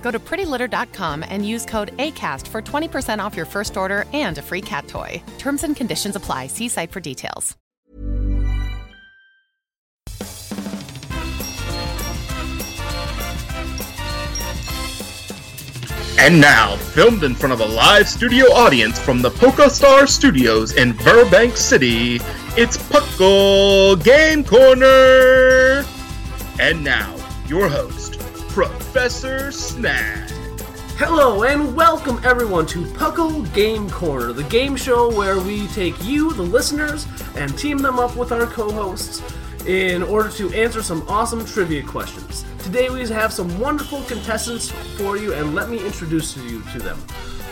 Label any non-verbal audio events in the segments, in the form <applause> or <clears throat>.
Go to prettylitter.com and use code ACAST for 20% off your first order and a free cat toy. Terms and conditions apply. See site for details. And now, filmed in front of a live studio audience from the Polka Star Studios in Burbank City, it's Puckle Game Corner! And now, your host, Professor Snack. Hello and welcome everyone to Puckle Game Corner, the game show where we take you, the listeners, and team them up with our co-hosts in order to answer some awesome trivia questions. Today we have some wonderful contestants for you, and let me introduce you to them.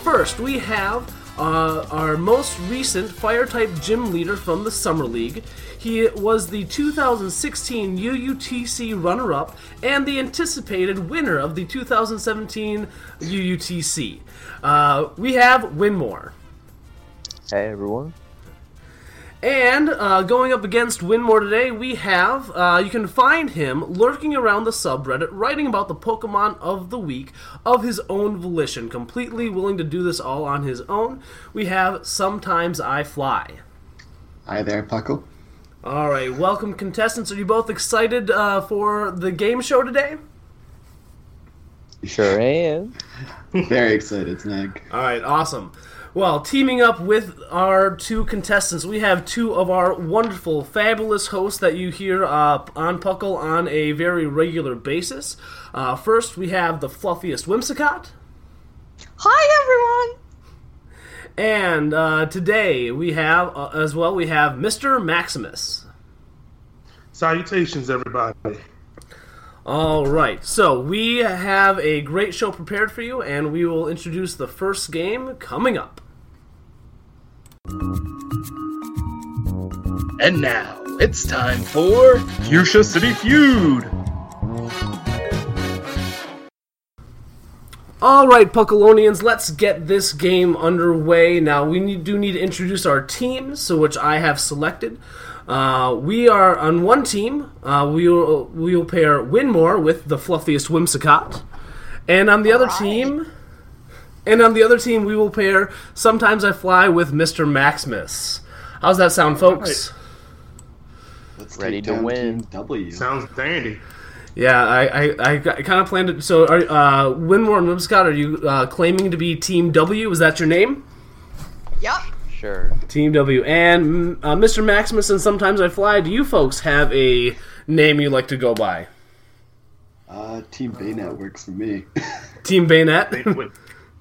First, we have uh, our most recent fire type gym leader from the Summer League. He was the 2016 UUTC runner up and the anticipated winner of the 2017 UUTC. Uh, we have Winmore. Hey everyone. And uh, going up against Winmore today, we have, uh, you can find him lurking around the subreddit, writing about the Pokemon of the week of his own volition, completely willing to do this all on his own. We have Sometimes I Fly. Hi there, Puckle. All right, welcome contestants. Are you both excited uh, for the game show today? Sure am. Very excited, Snag. All right, awesome. Well, teaming up with our two contestants, we have two of our wonderful, fabulous hosts that you hear uh, on Puckle on a very regular basis. Uh, first, we have the fluffiest Whimsicott. Hi, everyone. And uh, today we have, uh, as well, we have Mr. Maximus. Salutations, everybody. All right, so we have a great show prepared for you, and we will introduce the first game coming up. And now, it's time for Fuchsia City Feud! All right, Puckalonians, let's get this game underway. Now, we need, do need to introduce our teams, so which I have selected. Uh, we are on one team. Uh, we will we will pair Winmore with the fluffiest Whimsicott, and on the other team, and on the other team, we will pair Sometimes I Fly with Mister Maximus. How's that sound, folks? Let's Ready to win. W. Sounds dandy. Yeah, I I, I kind of planned it. So, are, uh, Winmore and Whimsicott, are you uh, claiming to be Team W? Is that your name? Yep. Sure. Team W. And uh, Mr. Maximus and Sometimes I Fly, do you folks have a name you like to go by? Uh, Team Baynet works for me. <laughs> Team Bayonet?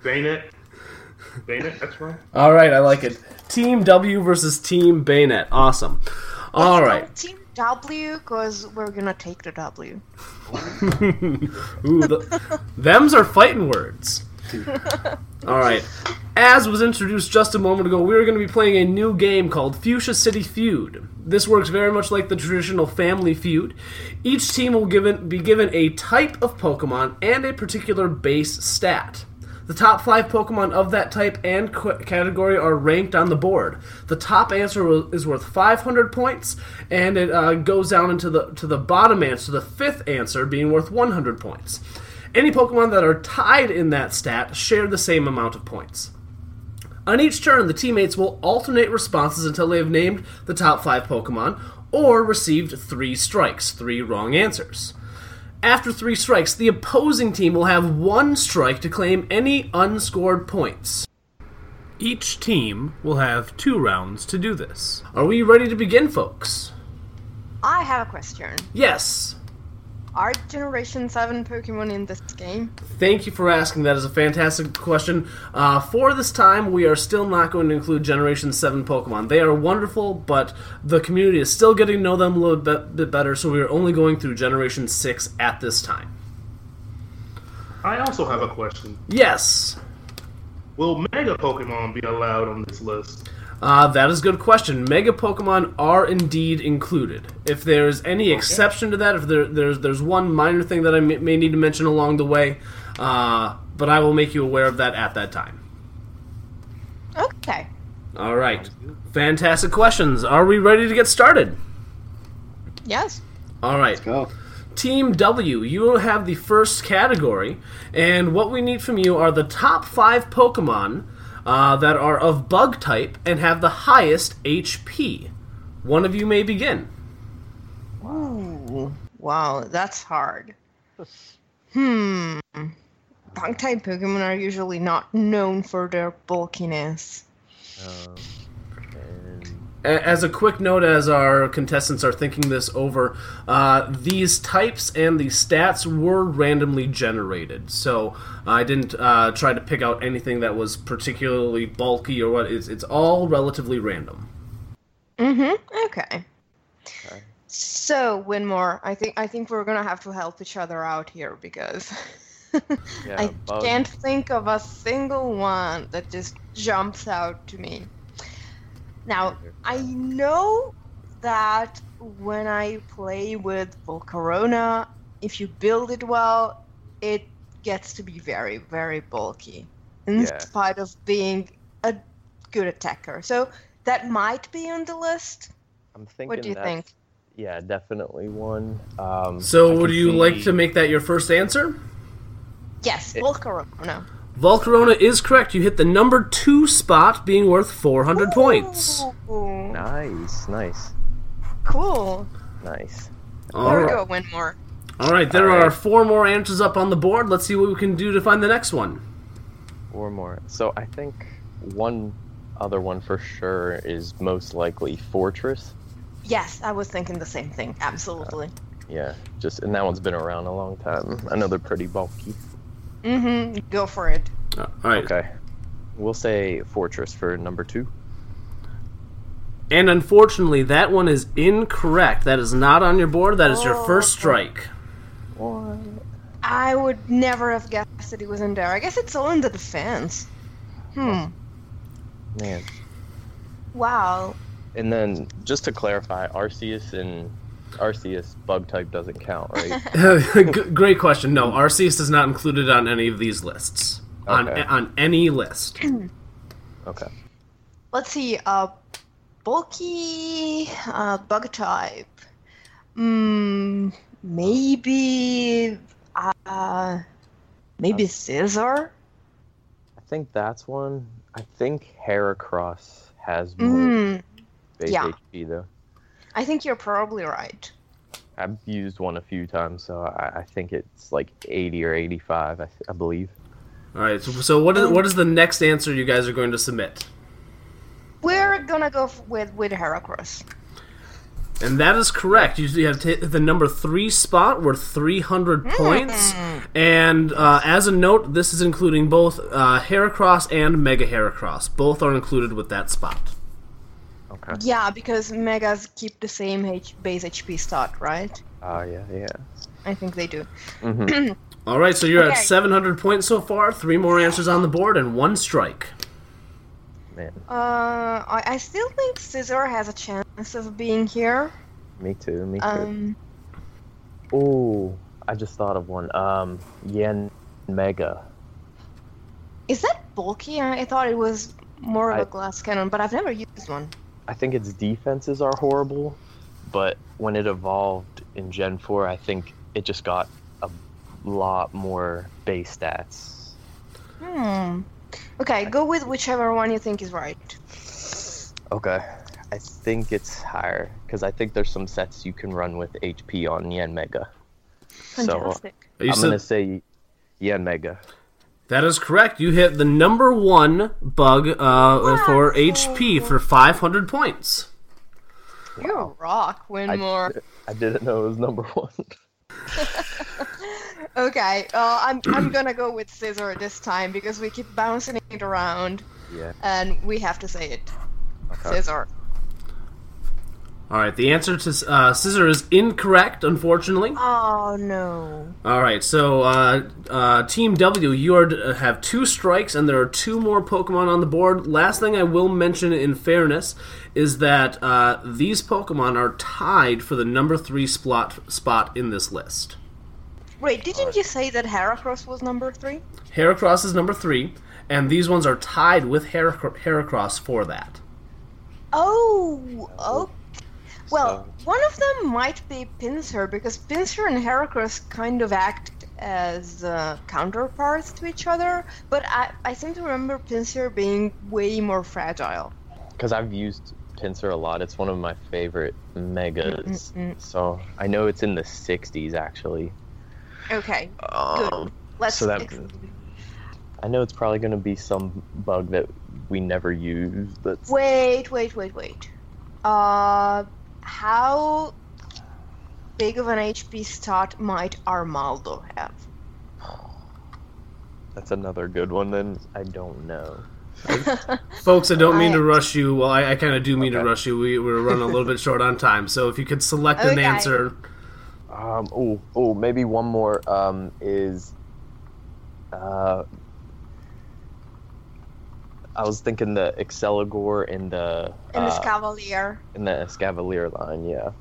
Wait, Bayonet. Bayonet, that's right. All right, I like it. Team W versus Team Bayonet. Awesome. All Let's right. go Team W, because we're gonna take the W. <laughs> Ooh, the, them's are fighting words. <laughs> All right. As was introduced just a moment ago, we are going to be playing a new game called Fuchsia City Feud. This works very much like the traditional Family Feud. Each team will given, be given a type of Pokemon and a particular base stat. The top five Pokemon of that type and qu- category are ranked on the board. The top answer is worth 500 points, and it uh, goes down into the to the bottom answer, the fifth answer being worth 100 points. Any Pokemon that are tied in that stat share the same amount of points. On each turn, the teammates will alternate responses until they have named the top five Pokemon or received three strikes, three wrong answers. After three strikes, the opposing team will have one strike to claim any unscored points. Each team will have two rounds to do this. Are we ready to begin, folks? I have a question. Yes. Are Generation 7 Pokemon in this game? Thank you for asking. That is a fantastic question. Uh, for this time, we are still not going to include Generation 7 Pokemon. They are wonderful, but the community is still getting to know them a little bit, bit better, so we are only going through Generation 6 at this time. I also have a question. Yes. Will Mega Pokemon be allowed on this list? Uh, that is a good question. Mega Pokemon are indeed included. If there's any exception to that, if there, there's there's one minor thing that I may, may need to mention along the way, uh, but I will make you aware of that at that time. Okay. All right. Fantastic questions. Are we ready to get started? Yes. All right. Go. Team W, you have the first category, and what we need from you are the top five Pokemon uh, that are of bug type and have the highest HP. One of you may begin. Ooh. Wow, that's hard. Hmm. Bug type Pokemon are usually not known for their bulkiness. Um, and A- As a quick note, as our contestants are thinking this over, uh, these types and the stats were randomly generated. So I didn't uh, try to pick out anything that was particularly bulky or what. It's, it's all relatively random. Mm-hmm. Okay. So Winmore, I think I think we're gonna have to help each other out here because <laughs> Yeah, I bug- can't think of a single one that just jumps out to me. Now I know that when I play with Volcarona, if you build it well, it gets to be very, very bulky, in Yeah. spite of being a good attacker. So that might be on the list. I'm thinking What do you think? Yeah, definitely one. Um, So can would you see- like to make that your first answer? Yes, Volcarona. Volcarona is correct. You hit the number two spot, being worth 400 points. Nice, nice, Cool. nice. All There we right. go, Winmore. All right, there All right. are four more answers up on the board. Let's see what we can do to find the next one. Four more. So I think one other one for sure is most likely Forretress. Yes, I was thinking the same thing. Absolutely. Yeah, just and that one's been around a long time. I know they're pretty bulky. Mm-hmm. Go for it. Uh, All right. Okay, we'll say Forretress for number two. And unfortunately, that one is incorrect. That is not on your board. That is your Oh. first strike. I would never have guessed that he was in there. I guess it's all in the defense. Hmm. Man. Wow. And then just to clarify, Arceus and Arceus bug type doesn't count, right? <laughs> <laughs> Great question. No, Arceus is not included on any of these lists. On Okay. on any list. okay. Let's see. Uh, bulky uh, bug type. Hmm. Maybe. Uh. Maybe Scizor. I think that's one. I think Heracross has more Hmm. base yeah. HP though. I think you're probably right. I've used one a few times, so I, I think it's like 80 or 85, I, I believe. All right. So, so what is what is the next answer you guys are going to submit? We're gonna go f- with with Heracross. And that is correct. You you have to hit the number three spot worth 300 points. And uh, as a note, this is including both uh, Heracross and Mega Heracross. Both are included with that spot. Okay. Yeah, because Megas keep the same H- base HP stat, right? Ah, yeah, yeah. I think they do. hmm <clears throat> All right, so you're at 700 points so far. Three more answers on the board and one strike. Man, Uh, I, I still think Scizor has a chance of being here. me too, me too. Um, Ooh, I just thought of one. Um, Yen Mega. is that bulky? I, I thought it was more of a I- glass cannon, but I've never used one. I think its defenses are horrible, but when it evolved in Gen 4, I think it just got a lot more base stats. Hmm. Okay, go with whichever one you think is right. Okay. I think it's higher because I think there's some sets you can run with HP on Yanmega. So Fantastic. You I'm said- gonna say Yanmega. That is correct. You hit the number one bug uh, for HP for 500 points. You rock, I, Winmore. I didn't know it was number one. <laughs> Okay, uh, I'm I'm gonna go with Scizor this time because we keep bouncing it around, Yeah. and we have to say it. Okay. Scizor. All right, the answer to uh, Scizor is incorrect, unfortunately. Oh no. All right, so uh, uh, Team W, you are uh, have two strikes, and there are two more Pokemon on the board. Last thing I will mention, in fairness, is that uh, these Pokemon are tied for the number three spot spot in this list. Wait, didn't you say that Heracross was number three? Heracross is number three, and these ones are tied with Herac- Heracross for that. Oh, oh. Well, So- one of them might be Pinsir because Pinsir and Heracross kind of act as uh, counterparts to each other, but I, I seem to remember Pinsir being way more fragile. Because I've used Pinsir a lot. It's one of my favorite megas. So I know it's in the 60s actually. Okay, Um, let's. so that- ex- I know it's probably going to be some bug that we never use. That's Wait, wait, wait, wait. Uh, how big of an HP stat might Armaldo have? that's another good one. Then I don't know. <laughs> Folks, I don't mean to rush you. Well, I, I kind of do mean to rush you. We, we're running a little bit short on time, so if you could select an answer. Um, oh, oh, maybe one more um, is. Uh, I was thinking the Accelgor and the And this uh, Cavalier. in the Escavalier line. Yeah.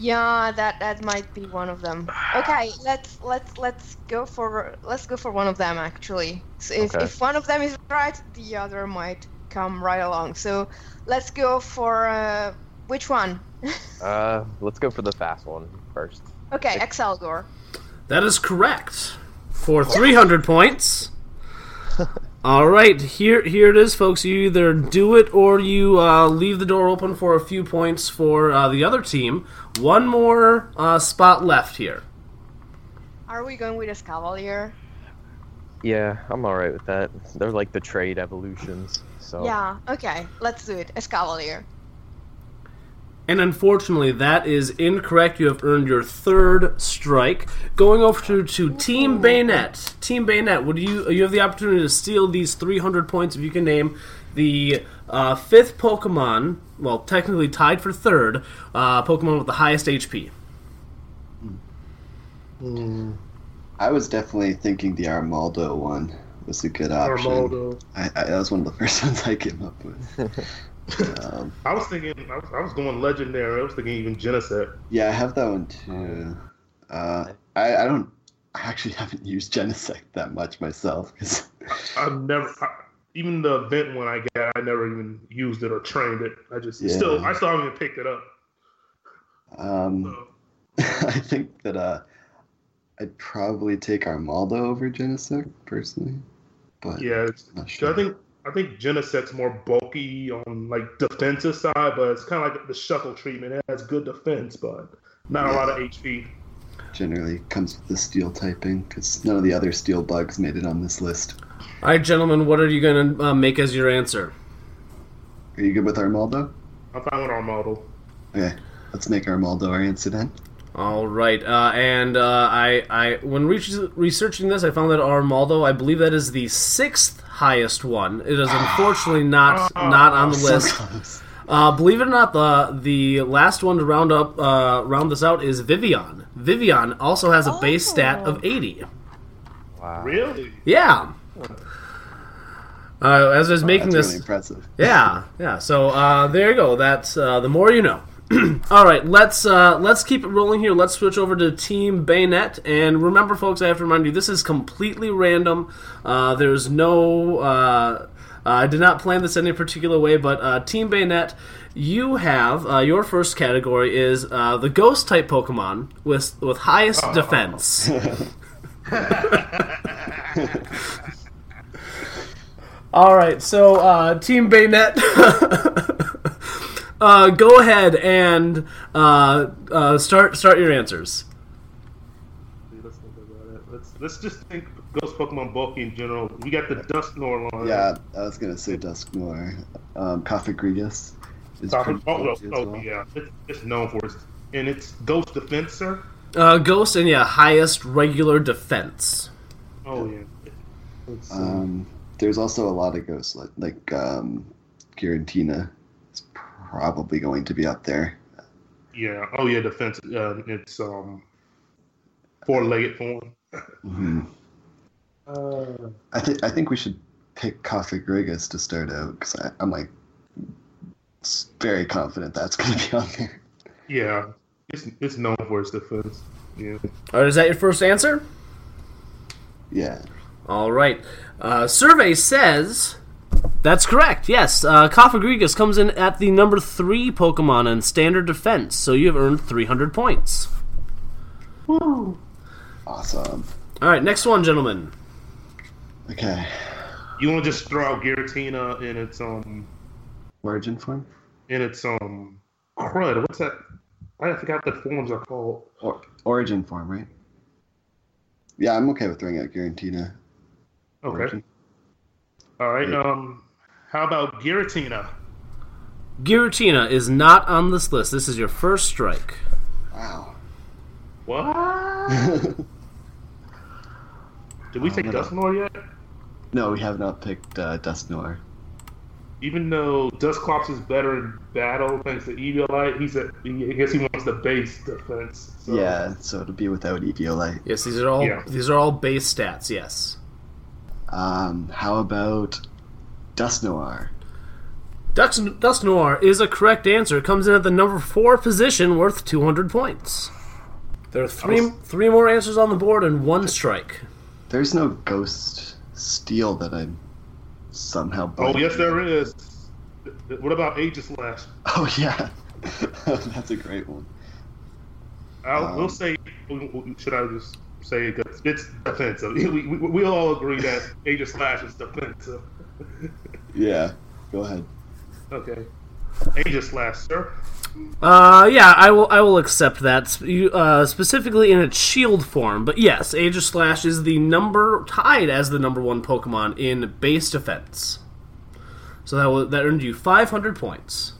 Yeah, that that might be one of them. Okay, let's let's let's go for let's go for one of them actually. So if Okay. if one of them is right, the other might come right along. So let's go for uh, which one? <laughs> Uh, let's go for the fast one first. okay, Accelgor. That is correct. For 300 points. <laughs> All right, here here it is, folks. You either do it or you uh, leave the door open for a few points for uh, the other team. One more uh, spot left here. Are we going with a Cavalier? Yeah, I'm all right with that. They're like the trade evolutions. So Yeah. Okay, let's do it. Escavalier. And unfortunately, that is incorrect. You have earned your third strike. Going over to, to Team Bayonet. Team Bayonet, would you you have the opportunity to steal these 300 points if you can name the uh, fifth Pokemon, well, technically tied for third, uh, Pokemon with the highest HP. I was definitely thinking the Armaldo one was a good option. Armaldo. I, I, that was one of the <laughs> first ones I came up with. <laughs> um, I was thinking, I was, I was going legendary. I was thinking even Genesect. yeah, I have that one too. Uh, I, I don't. I actually <laughs> haven't used Genesect that much myself. 'cause- <laughs> I've never, I, even the event one I got, I never even used it or trained it. I just Yeah. still, I still haven't even picked it up. um, So, <laughs> I think that uh, I'd probably take Armaldo over Genesect personally, but yeah, it's, I'm not 'cause sure. I think I think Genesect's more bulky on like defensive side, but it's kind of like the shuckle treatment. It has good defense, but not a lot of HP. generally comes with the steel typing because none of the other steel bugs made it on this list. All right, gentlemen, what are you going to uh, make as your answer? Are you good with Armaldo? I'm fine with Armaldo. Okay, let's make Armaldo our answer then. All right, uh, and uh, I, I, when re- researching this, I found that Armaldo, I believe that is the sixth highest one. It is unfortunately not not on the list. Uh, believe it or not, the the last one to round up uh, round this out is Vivillon. Vivillon also has a base stat of eighty. wow. Really? Yeah. Uh, as I was making That's this, really impressive. yeah, yeah. So uh, there you go. That's uh, the more you know. <clears throat> All right, let's uh, let's keep it rolling here. Let's switch over to Team Bayonet, and remember, folks, I have to remind you this is completely random. Uh, there's no. Uh, I did not plan this any particular way, but uh, Team Bayonet, you have uh, your first category is uh, the Ghost type Pokemon with with highest defense. <laughs> All right, so uh, Team Bayonet, <laughs> uh, go ahead and uh, uh, start start your answers. Let's think about it. Let's let's just think Ghost Pokemon bulky in general. We got the Dusknoir line. Yeah, I was gonna say Dusknoir. Um, Cofagrigus is Coffee- pretty oh, bulky as oh, well. yeah, it's, it's known for its and it's Ghost Defense, sir. Uh, Ghost and yeah, highest regular defense. Oh yeah. Um, there's also a lot of ghosts like like um, Giratina is probably going to be up there. yeah. Oh yeah, defense. Uh, it's um four-legged form. hmm Uh, I think I think we should pick Cofagrigus to start out because I'm like very confident that's going to be on there. yeah, it's it's known for its defense. Yeah. All right, is that your first answer? Yeah. All right. Uh, survey says that's correct. Yes, uh, Cofagrigus comes in at the number three Pokemon in standard defense, so you have earned 300 points. Woo! Awesome. All right, next one, gentlemen. Okay. You want to just throw out Giratina in its um Origin form in its um crud. What's that? I forgot what the forms are called. or origin form, right? Yeah, I'm okay with throwing out Giratina. Okay. Origin. All right. Yeah. Um, how about Giratina? Giratina is not on this list. This is your first strike. Wow. What? <laughs> Did we Oh, take no. Dusknoir yet? no, we have not picked uh, Dusknoir. Even though Dusclops is better in battle thanks to Eviolite, he's a, he, I guess he wants the base defense. So. Yeah, so it'll be without Eviolite. Yes, these are all Yeah. these are all base stats. Yes. Um, how about Dusknoir? Dux, Dusknoir is a correct answer. It comes in at the number four position, worth 200 points. There are three three more answers on the board and one strike. There's no Ghost Steel that I'm somehow. Oh yes, on. there is. What about Aegislash? Oh yeah, <laughs> that's a great one. I'll, Um, we'll say. Should I just say it? it's defensive? <laughs> We, we, we all agree that Aegislash is defensive. <laughs> Yeah, go ahead. Okay. Aegislash, sir. Uh, yeah, I will. I will accept that. You- Uh, specifically in its shield form, but yes, Aegislash is the number tied as the number one Pokemon in base defense. So that will, that earned you 500 points.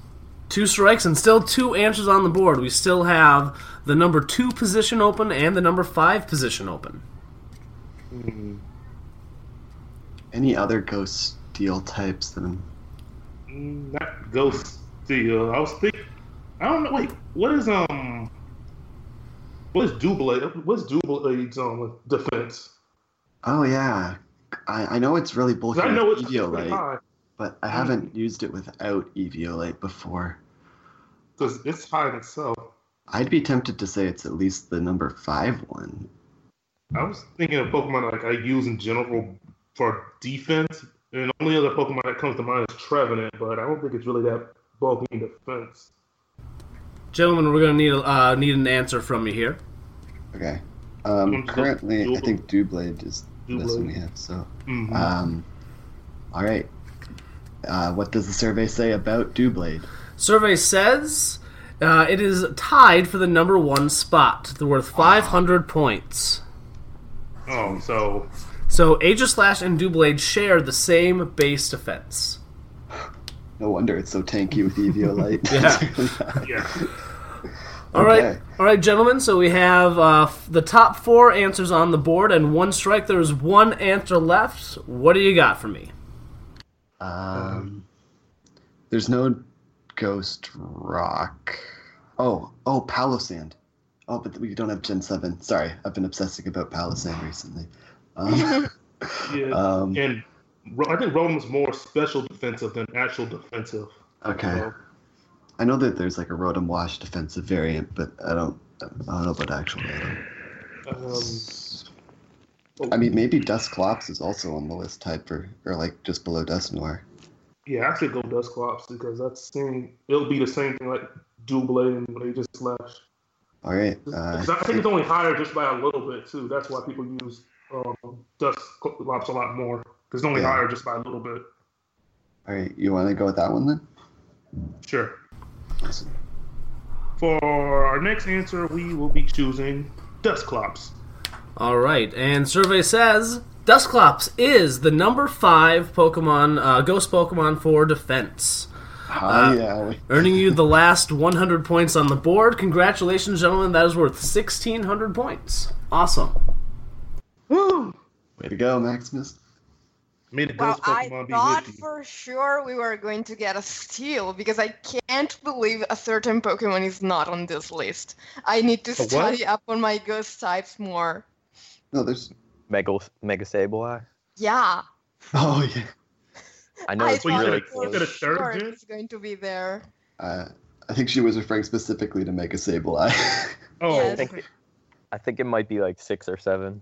Two strikes and still two answers on the board. We still have the number two position open and the number five position open. Any other Ghost Steel types that I'm Mm, Not Ghost Steel. I was thinking. I don't know. Wait, what is um? What is Doublade? What's double Doublade's um defense? Oh yeah, I, I know it's really bulky I know it's Eviolite, high but I haven't used it without Eviolite before. because it's high in itself. I'd be tempted to say it's at least the number five one. I was thinking of Pokemon like I use in general for defense, and the only other Pokemon that comes to mind is Trevenant, but I don't think it's really that bulky in defense. Gentlemen, we're gonna need a, uh, need an answer from you here. Okay. Um, currently, I Double- think Doublade is the best one we have. So, Mhm. um, all right. Uh, what does the survey say about Doublade? Survey says uh, it is tied for the number one spot. They're worth 500 points. oh, so So Aegislash and Doublade share the same base defense. No wonder it's so tanky with Eviolite. <laughs> <laughs> Yeah. yeah. <laughs> All right, Okay. all right, gentlemen. So we have uh, f- the top four answers on the board and one strike. There's one answer left. What do you got for me? Um, there's no Ghost Rock. Oh, oh, Palossand. Oh, but we don't have Gen 7. Sorry, I've been obsessing about Palossand recently. Um, <laughs> Yeah, um, and I think Rotom's more special defensive than actual defensive. okay. So, I know that there's like a Rotom Wash defensive variant, but I don't, I don't know about actual Rotom. um, I mean, maybe Dusclops is also on the list type or, or like just below Dusknoir. yeah, I should go Dusclops because that's the same. It'll be the same thing like Doublade and they just Slash. All right. Uh, I think it's only higher just by a little bit too. That's why people use um, Dusclops a lot more because it's only Yeah. higher just by a little bit. all right. You want to go with that one then? Sure. Awesome. For our next answer, we will be choosing Dusclops. All right, and survey says Dusclops is the number five Pokemon, uh, Ghost Pokemon for defense. Hi, Owie. <laughs> earning you the last 100 points on the board. Congratulations, gentlemen. That is worth 1,600 points. Awesome. Way to go, Maximus. May the Well, ghost I Pokemon be thought for sure we were going to get a steal because I can't believe a certain Pokemon is not on this list. I need to A what? study up on my ghost types more. No, there's. Mega Mega Sableye. Yeah. <laughs> Oh yeah. I know I it's Well, you thought really said for you said a third sure it's going to be there. Uh, I think she was referring specifically to Mega Sableye. <laughs> Oh, Yes. I think I think it might be like six or seven.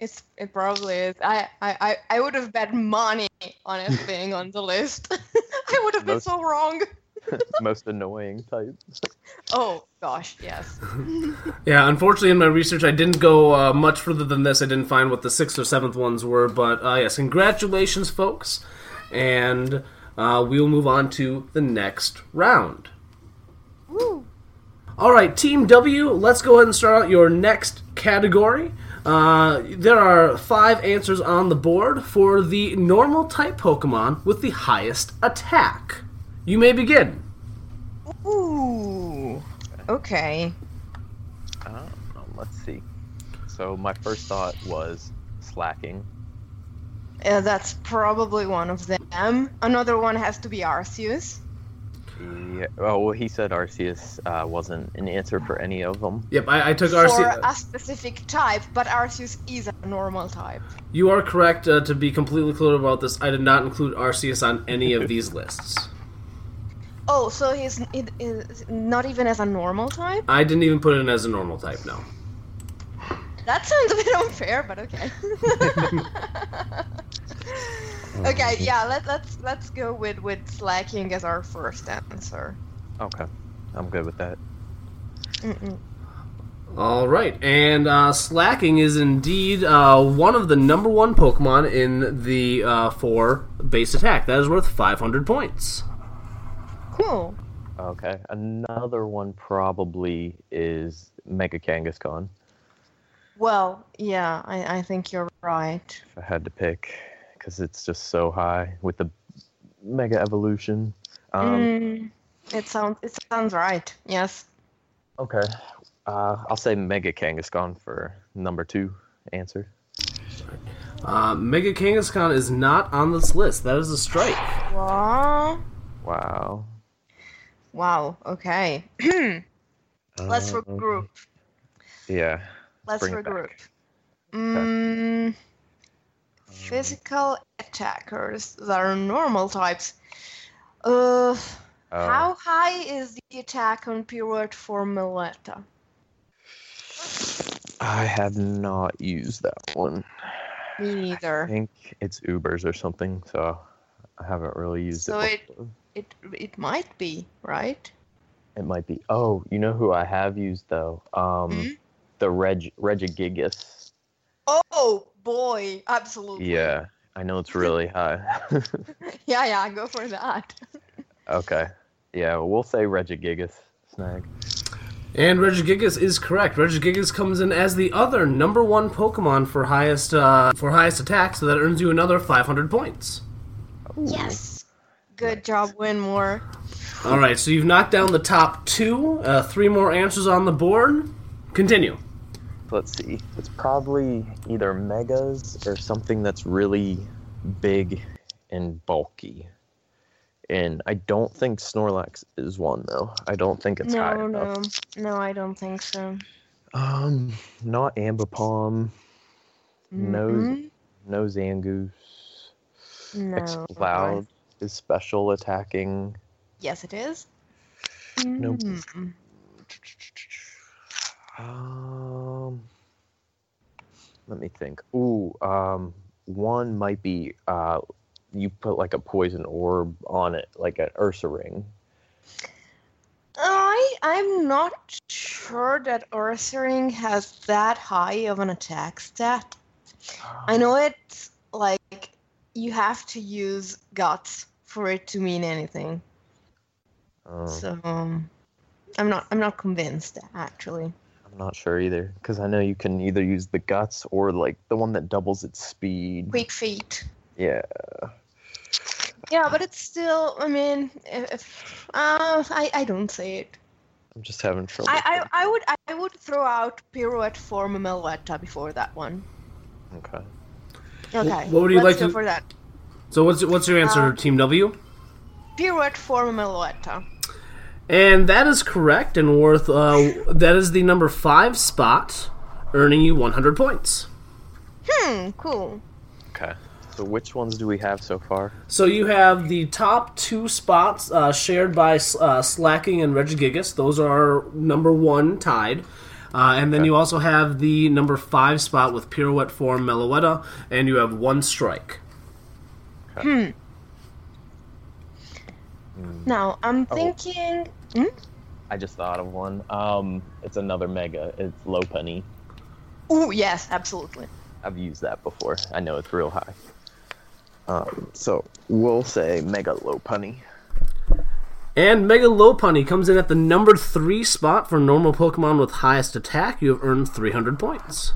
It's it probably is. I I I, I would have bet money on it <laughs> being on the list. <laughs> I would have been so wrong. <laughs> Most annoying type. Oh gosh, yes. Yeah, unfortunately, in my research, I didn't go uh, much further than this. I didn't find what the sixth or seventh ones were, but uh, yes, congratulations, folks. And uh, we'll move on to the next round. Woo. All right, Team W, let's go ahead and start out your next category. Uh, there are five answers on the board for the normal type Pokemon with the highest attack. You may begin. Ooh. Okay. Um, let's see. So my first thought was Slaking. Uh, that's probably one of them. Another one has to be Arceus. Yeah. Oh, well, he said Arceus uh, wasn't an answer for any of them. Yep, I, I took Arceus. For a specific type, but Arceus is a normal type. You are correct uh, to be completely clear about this. I did not include Arceus on any of these <laughs> lists. Oh, so he's it is not even as a normal type? I didn't even put it in as a normal type, no. That sounds a bit unfair, but okay. <laughs> <laughs> okay, yeah, let, let's let's go with with Slaking as our first answer. Okay, I'm good with that. Mm-mm. All right, and uh, Slaking is indeed uh, one of the number one Pokemon in the uh, for base attack. That is worth 500 points. Cool. Okay, another one probably is Mega Kangaskhan. Well, yeah, I, I think you're right. If I had to pick, because it's just so high with the Mega Evolution. Um, Mm, it sounds it sounds right. Yes. Okay, uh, I'll say Mega Kangaskhan for number two answer. Uh, Mega Kangaskhan is not on this list. That is a strike. Wow. Wow. Wow. Okay. <clears throat> Let's Uh, regroup. Yeah. Let's bring it back. regroup. Mm, physical attackers that are normal types. Uh, Oh, how high is the attack on Pirouette for Meloetta? I have not used that one. Me neither. I think it's Ubers or something, so I haven't really used So it. it- It it might be right. It might be. Oh, you know who I have used though? Um, Hmm? the Reg Regigigas. Oh boy, absolutely. Yeah, I know it's <laughs> really high. <laughs> Yeah, yeah. Go for that. okay. Yeah, we'll say Regigigas snag. And Regigigas is correct. Regigigas comes in as the other number one Pokemon for highest uh, for highest attack, so that earns you another 500 points. Yes. Good job, Winmore. All right, so you've knocked down the top two. Uh, three more answers on the board. Continue. Let's see. It's probably either megas or something that's really big and bulky. And I don't think Snorlax is one though. I don't think it's high No, enough. no, no. I don't think so. Um, not Ambipom. No, Mm-mm. no Zangoose. No. Exploud is special attacking. Yes, it is. Nope. Mm. Um, let me think. Ooh, um, one might be uh, you put like a poison orb on it, like an Ursaring. I I'm not sure that Ursaring has that high of an attack stat. I know it's like you have to use guts for it to mean anything. Um, So um, I'm not I'm not convinced actually. I'm not sure either because I know you can either use the guts or like the one that doubles its speed. Quick feet. Yeah. Yeah, but it's still. I mean, if, uh, I I don't say it. I'm just having trouble. I, I I would I would throw out pirouette form Meloetta before that one. Okay. Okay. what would you let's like go to- for that? So what's what's your answer, Uh, Team W? Pirouette form Meloetta. And that is correct and worth. Uh, that is the number five spot, earning you 100 points. Hmm. Cool. Okay. So which ones do we have so far? So you have the top two spots uh, shared by uh, Slaking and Regigigas. Those are number one tied. Uh, and then you also have the number five spot with Pirouette Form Meloetta, and you have one strike. Hmm. Now I'm thinking. Hmm? I just thought of one. Um, it's another mega. It's Lopunny. Ooh, yes, absolutely. I've used that before. I know it's real high. Um, so we'll say Mega low Lopunny. And Mega Lopunny comes in at the number three spot for normal Pokemon with highest attack. You have earned 300 points.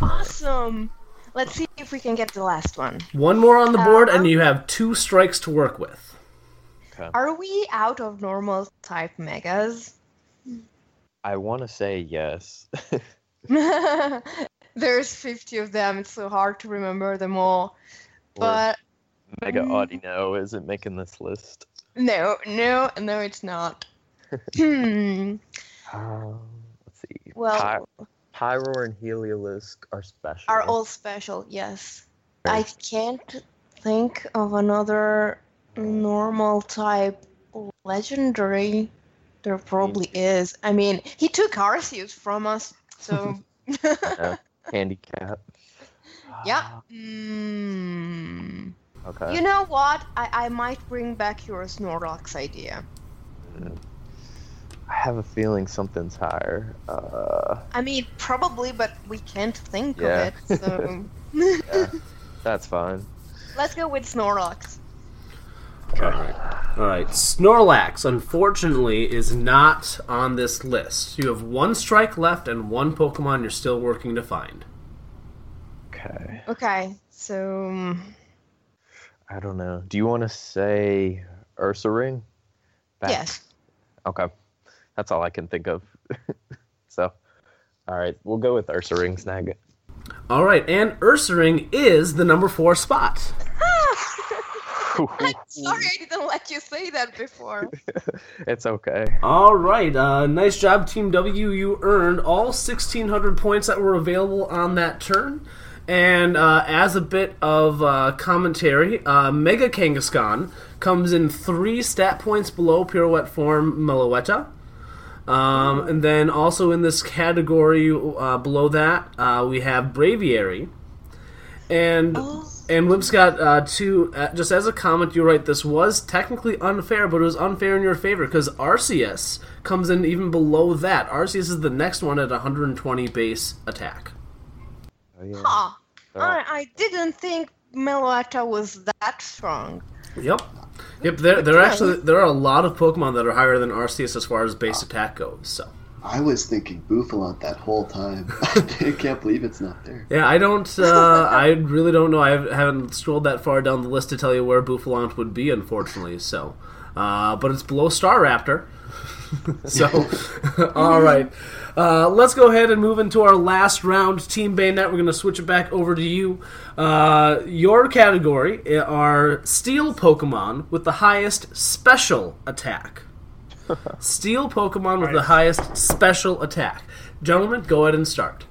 Awesome. Let's see if we can get the last one. One more on the board, and you have two strikes to work with. Are we out of normal type megas? I want to say yes. <laughs> There's 50 of them. It's so hard to remember them all. But Mega Mm. Audino isn't making this list. no, no, no, it's not. <laughs> hmm. Um, let's see. Well- Py- Pyroar and Heliolisk are special. Are all special, yes. I can't think of another normal type legendary. There probably is. I mean, he took Arceus from us, so <laughs> Yeah. Handicap. yeah. Mm. Okay. You know what? I, I might bring back your Snorlax idea. I have a feeling something's higher. Uh, I mean, probably, but we can't think Yeah. of it. So <laughs> yeah, <laughs> that's fine. let's go with Snorlax. All right, Snorlax, unfortunately, is not on this list. You have one strike left and one Pokemon you're still working to find. Okay. Okay, so um, I don't know. Do you want to say Ursaring? Back- yes. Okay. That's all I can think of. <laughs> so, all right, we'll go with Ursaring Snag. All right, and Ursaring is the number four spot. <laughs> I'm sorry I didn't let you say that before. <laughs> it's okay. All right, uh, nice job, Team W. You earned all 1,600 points that were available on that turn. And uh, as a bit of uh, commentary, uh, Mega Kangaskhan comes in three stat points below Pirouette Form Meloetta. Um, and then also in this category uh, below that, uh, we have Braviary. And and Wimp's got uh, two. Uh, just as a comment, you're right. This was technically unfair, but it was unfair in your favor because Arceus comes in even below that. Arceus is the next one at 120 base attack. Oh, yeah. Huh. I, I didn't think Meloetta was that strong. Yep. Yep. There, there are actually there are a lot of Pokemon that are higher than Arceus as far as base attack goes. So I was thinking Bouffalant that whole time. <laughs> I can't believe it's not there. yeah, I don't. Uh, I really don't know. I haven't scrolled that far down the list to tell you where Bouffalant would be, unfortunately. So, uh, but it's below Staraptor. <laughs> so, <laughs> all right. Uh, let's go ahead and move into our last round. Team Bayonet, we're going to switch it back over to you. Uh, your category are Steel Pokemon with the highest special attack. Steel Pokemon with the highest special attack. Gentlemen, go ahead and start.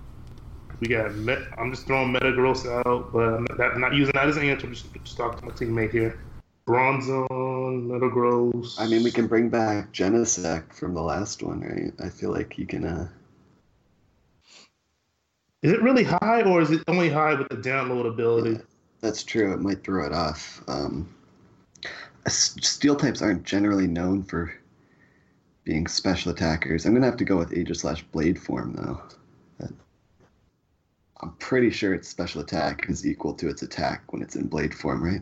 We got. Met, I'm just throwing Metagross out, but I'm not, I'm not using that as an answer. I'm just, just talking to my teammate here. Bronzong, Metagross. I mean, we can bring back Genesect from the last one, right? I feel like you can. Uh, Is it really high, or is it only high with the download ability? that's true. It might throw it off. Um, steel types aren't generally known for being special attackers. I'm gonna have to go with Aegislash Blade form though. I'm pretty sure its special attack is equal to its attack when it's in Blade form, right?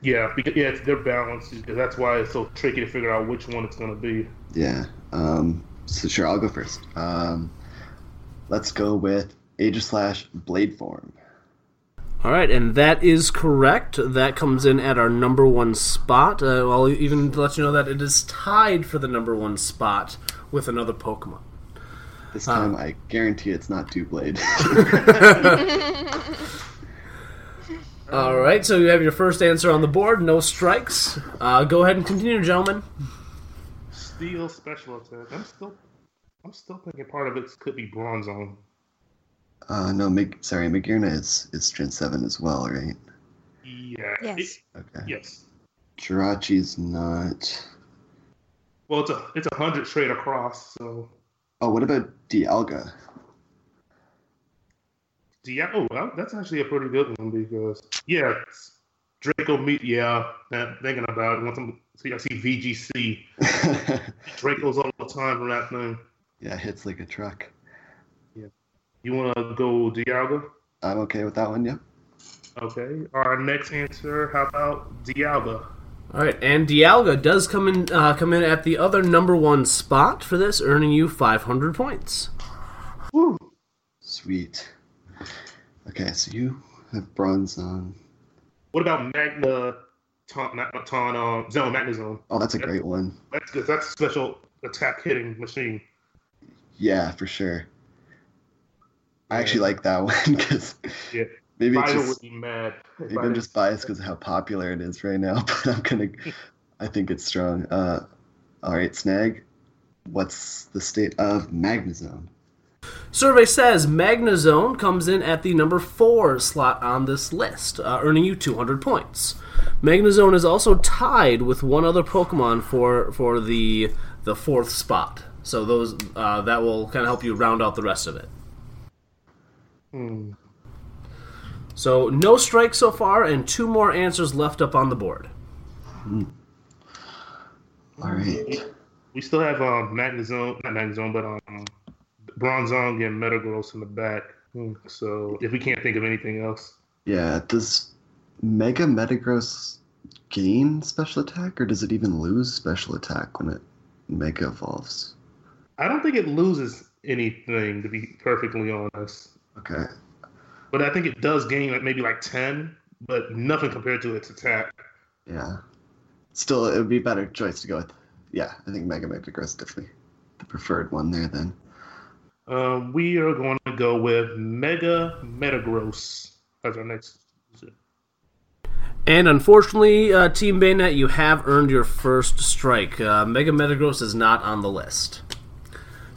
Yeah, because yeah, it's, they're balanced. That's why it's so tricky to figure out which one it's going to be. Yeah. Um, so sure, I'll go first. Um, Let's go with Aegislash Blade Form. All right, and that is correct. That comes in at our number one spot. Uh, I'll even let you know that it is tied for the number one spot with another Pokemon. This time, I guarantee it's not Doublade. <laughs> All right, so you have your first answer on the board. No strikes. Uh, go ahead and continue, gentlemen. Steel special attack. I'm still, I'm still thinking part of it could be Bronzong. Uh, no, Mig- sorry, Magearna is, is Gen 7 as well, right? Yeah. Yes. Okay. yes. Jirachi's not. Well, it's a it's a hundred straight across. So Oh, what about Dialga? yeah. Oh, well, that's actually a pretty good one because yeah, it's Draco meet. Yeah, I'm thinking about it. Once I'm see, I see VGC <laughs> Dracos all the time from that thing. yeah, hits like a truck. You want to go Dialga? I'm okay with that one, yep. Okay. Our next answer. How about Dialga? All right, and Dialga does come in uh, come in at the other number one spot for this, earning you 500 points. Woo. Sweet. Okay, so you have Bronzong. What about Magna? Ton, not Ton, um, Zone, Magnezone. Oh, that's a great one. That's good. That's a special attack hitting machine. Yeah, for sure. I actually like that <laughs> one because Yeah. maybe it's just would be mad. maybe I'm just biased because of how popular it is right now. <laughs> But I'm gonna, I think it's strong. Uh, all right, Snag. What's the state of Magnezone? Survey says Magnezone comes in at the number four slot on this list, uh, earning you 200 points. Magnezone is also tied with one other Pokemon for for the the fourth spot. So those uh, that will kind of help you round out the rest of it. Hmm. So no strikes so far, and two more answers left up on the board. All right. We still have um, Magnezone, not Magnezone, but um, Bronzong and Metagross in the back. Hmm. So if we can't think of anything else, Yeah. Does Mega Metagross gain special attack, or does it even lose special attack when it Mega evolves? I don't think it loses anything to be perfectly honest. Okay. But I think it does gain like maybe like ten, but nothing compared to its attack. Yeah. Still, it would be a better choice to go with. Yeah, I think Mega Metagross is definitely the preferred one there. Then. Um, we are going to go with Mega Metagross as our next. And unfortunately, uh, Team Bayonet, you have earned your first strike. Uh, Mega Metagross is not on the list.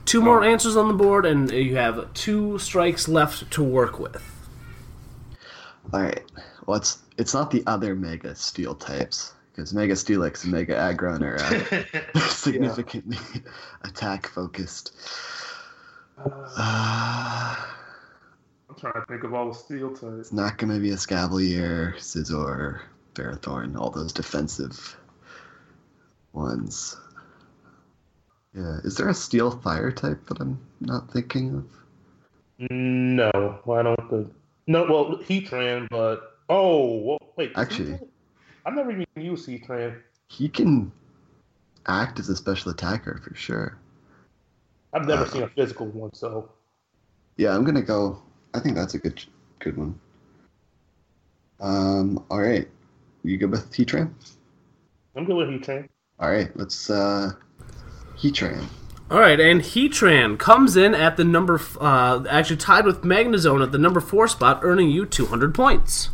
Two more answers on the board, and you have two strikes left to work with. All right. Well, it's it's not the other Mega Steel types because Mega Steelix and Mega Aggron are uh, <laughs> <laughs> significantly <laughs> attack focused. Uh, I'm trying to think of all the steel types. it's not going to be a Scavalier, Scizor, Ferrothorn, all those defensive ones. Yeah. Is there a Steel Fire type that I'm not thinking of? No, I don't think. No, well, Heatran, but oh, well, wait. Actually- I've never even used Heatran. He can act as a special attacker for sure. I've never Uh, seen a physical one, so Yeah, I'm gonna go. I think that's a good good one. Um, all right, you good with Heatran? I'm good with Heatran. All right, let's uh, Heatran. All right, and Heatran comes in at the number, f- uh, actually tied with Magnezone at the number four spot, earning you 200 points.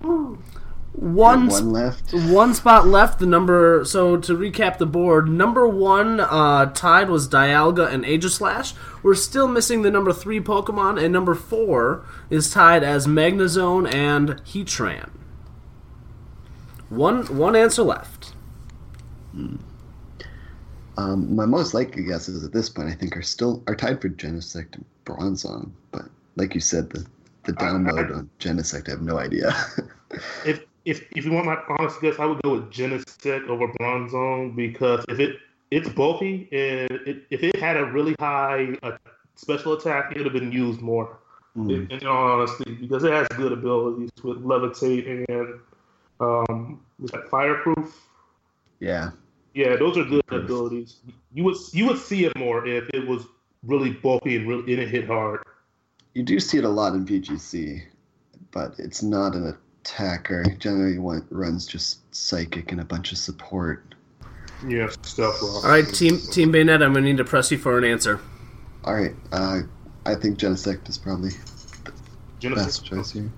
One, One left. one spot left. The number. So to recap the board, number one uh, tied was Dialga and Aegislash. We're still missing the number three Pokemon, and number four is tied as Magnezone and Heatran. One one answer left. Um, my most likely guesses at this point, I think, are still are tied for Genesect and Bronzong. But like you said, the the download on Genesect, I have no idea. <laughs> If if if you want my honest guess, I would go with Genesect over Bronzong because if it it's bulky and it, if it had a really high uh, special attack, it would have been used more. Hmm. In, in all honesty, because it has good abilities with levitate and um, was that fireproof? yeah, Yeah, those are good Proof. abilities. You would you would see it more if it was really bulky and really and it hit hard. You do see it a lot in VGC, but it's not an attacker. Generally, one runs just psychic and a bunch of support. Yeah, stuff. Rock. All right, team Team Bayonet, I'm gonna need to press you for an answer. All right, uh, I think Genesect is probably the Genesect. best choice here.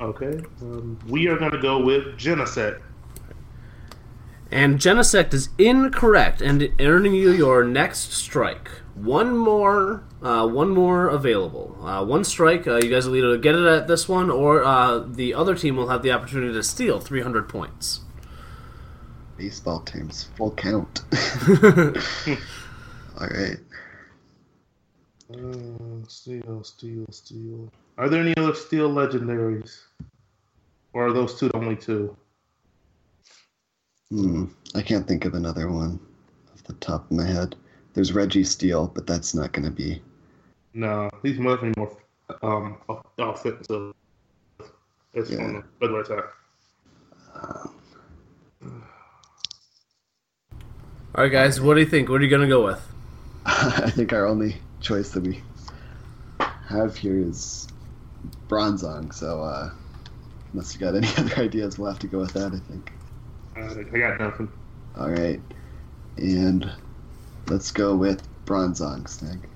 Okay, um, we are gonna go with Genesect. And Genesect is incorrect and earning you your next strike. One more, uh, one more available. Uh, one strike. Uh, you guys will either get it at this one, or uh, the other team will have the opportunity to steal 300 points. Baseball terms, full count. <laughs> All right. Uh, steel, steel, steel. Are there any other steel legendaries, or are those two the only two? Hmm. I can't think of another one off the top of my head. There's Registeel, but that's not going to be. No, these must be more um off- offensive. It's Yeah. on the regular attack. All right, guys, what do you think? What are you gonna go with? <laughs> I think our only choice that we have here is Bronzong. So, uh, unless you got any <laughs> other ideas, we'll have to go with that. I think. Uh, I got nothing. All right, and let's go with Bronzong Snag.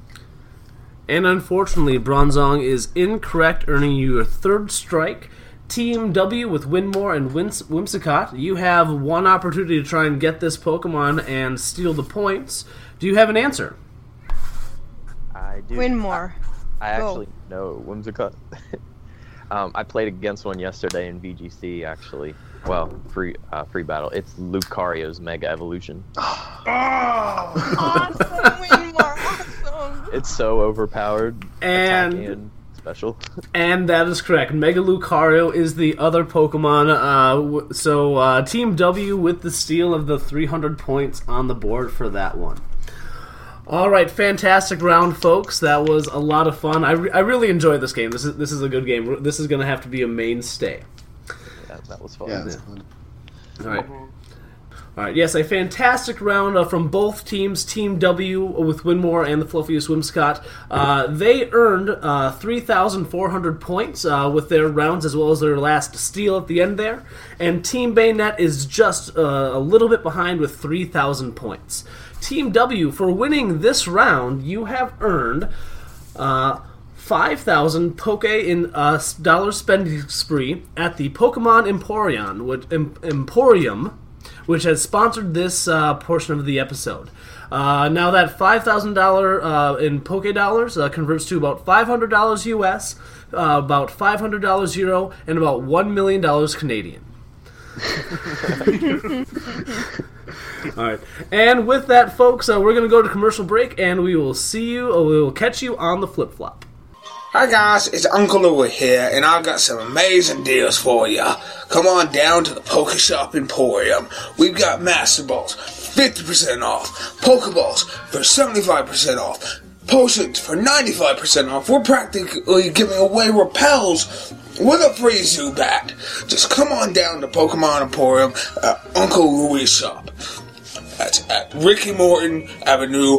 And unfortunately, Bronzong is incorrect, earning you your third strike. Team W with Winmore and Whims- Whimsicott, you have one opportunity to try and get this Pokemon and steal the points. Do you have an answer? I do. Winmore. I Go. actually know Whimsicott. <laughs> um, I played against one yesterday in VGC. Actually, well, free uh, free battle. It's Lucario's Mega Evolution. <sighs> Awesome, Winmore. Awesome. <laughs> It's so overpowered. And- and special. <laughs> And that is correct. Mega Lucario is the other Pokemon. Uh, w- so uh, Team W with the steal of the 300 points on the board for that one. All right, fantastic round, folks. That was a lot of fun. I, re- I really enjoyed this game. This is this is a good game. This is going to have to be a mainstay. That, that was fun. Yeah, it's fun. All right. All right. Yes, a fantastic round uh, from both teams. Team W with Winmore and the Fluffiest Whimsicott. Uh, they earned uh, 3,400 points uh, with their rounds as well as their last steal at the end there. And Team Bayonet is just uh, a little bit behind with 3,000 points. Team W, for winning this round, you have earned. Uh, 5,000 Poke in uh, dollar spending spree at the Pokemon Emporium, which, em- Emporium, which has sponsored this uh, portion of the episode. Uh, now that $5,000 uh, in Poke dollars uh, converts to about $500 US, uh, about $500 Euro, and about $1 million Canadian. <laughs> All right. And with that, folks, uh, we're going to go to commercial break, and we will see you, we will catch you on the flip flop. Hi guys, it's Uncle Louie here, and I've got some amazing deals for you. Come on down to the Poke Shop Emporium. We've got Master Balls, 50% off, Pokeballs for 75% off, Potions for 95% off. We're practically giving away repels with a free Zubat. Just come on down to Pokemon Emporium at Uncle Louie's shop. That's at Ricky Morton Avenue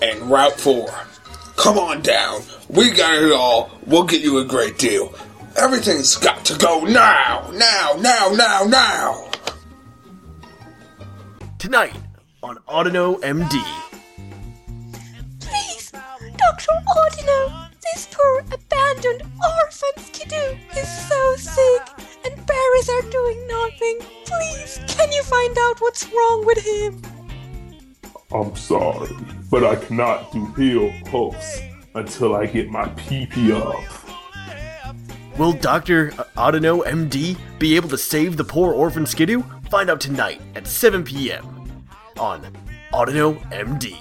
and Route 4. Come on down. We got it all. We'll get you a great deal. Everything's got to go now, now, now, now, now. Tonight on Audino MD. Please, Dr. Audino, this poor abandoned orphan Skiddo is so sick and berries are doing nothing. Please, can you find out what's wrong with him? I'm sorry, but I cannot do heal pulse until I get my PP up. Will Dr. Audino MD be able to save the poor orphan Skiddo? Find out tonight at 7 p.m. on Audino MD.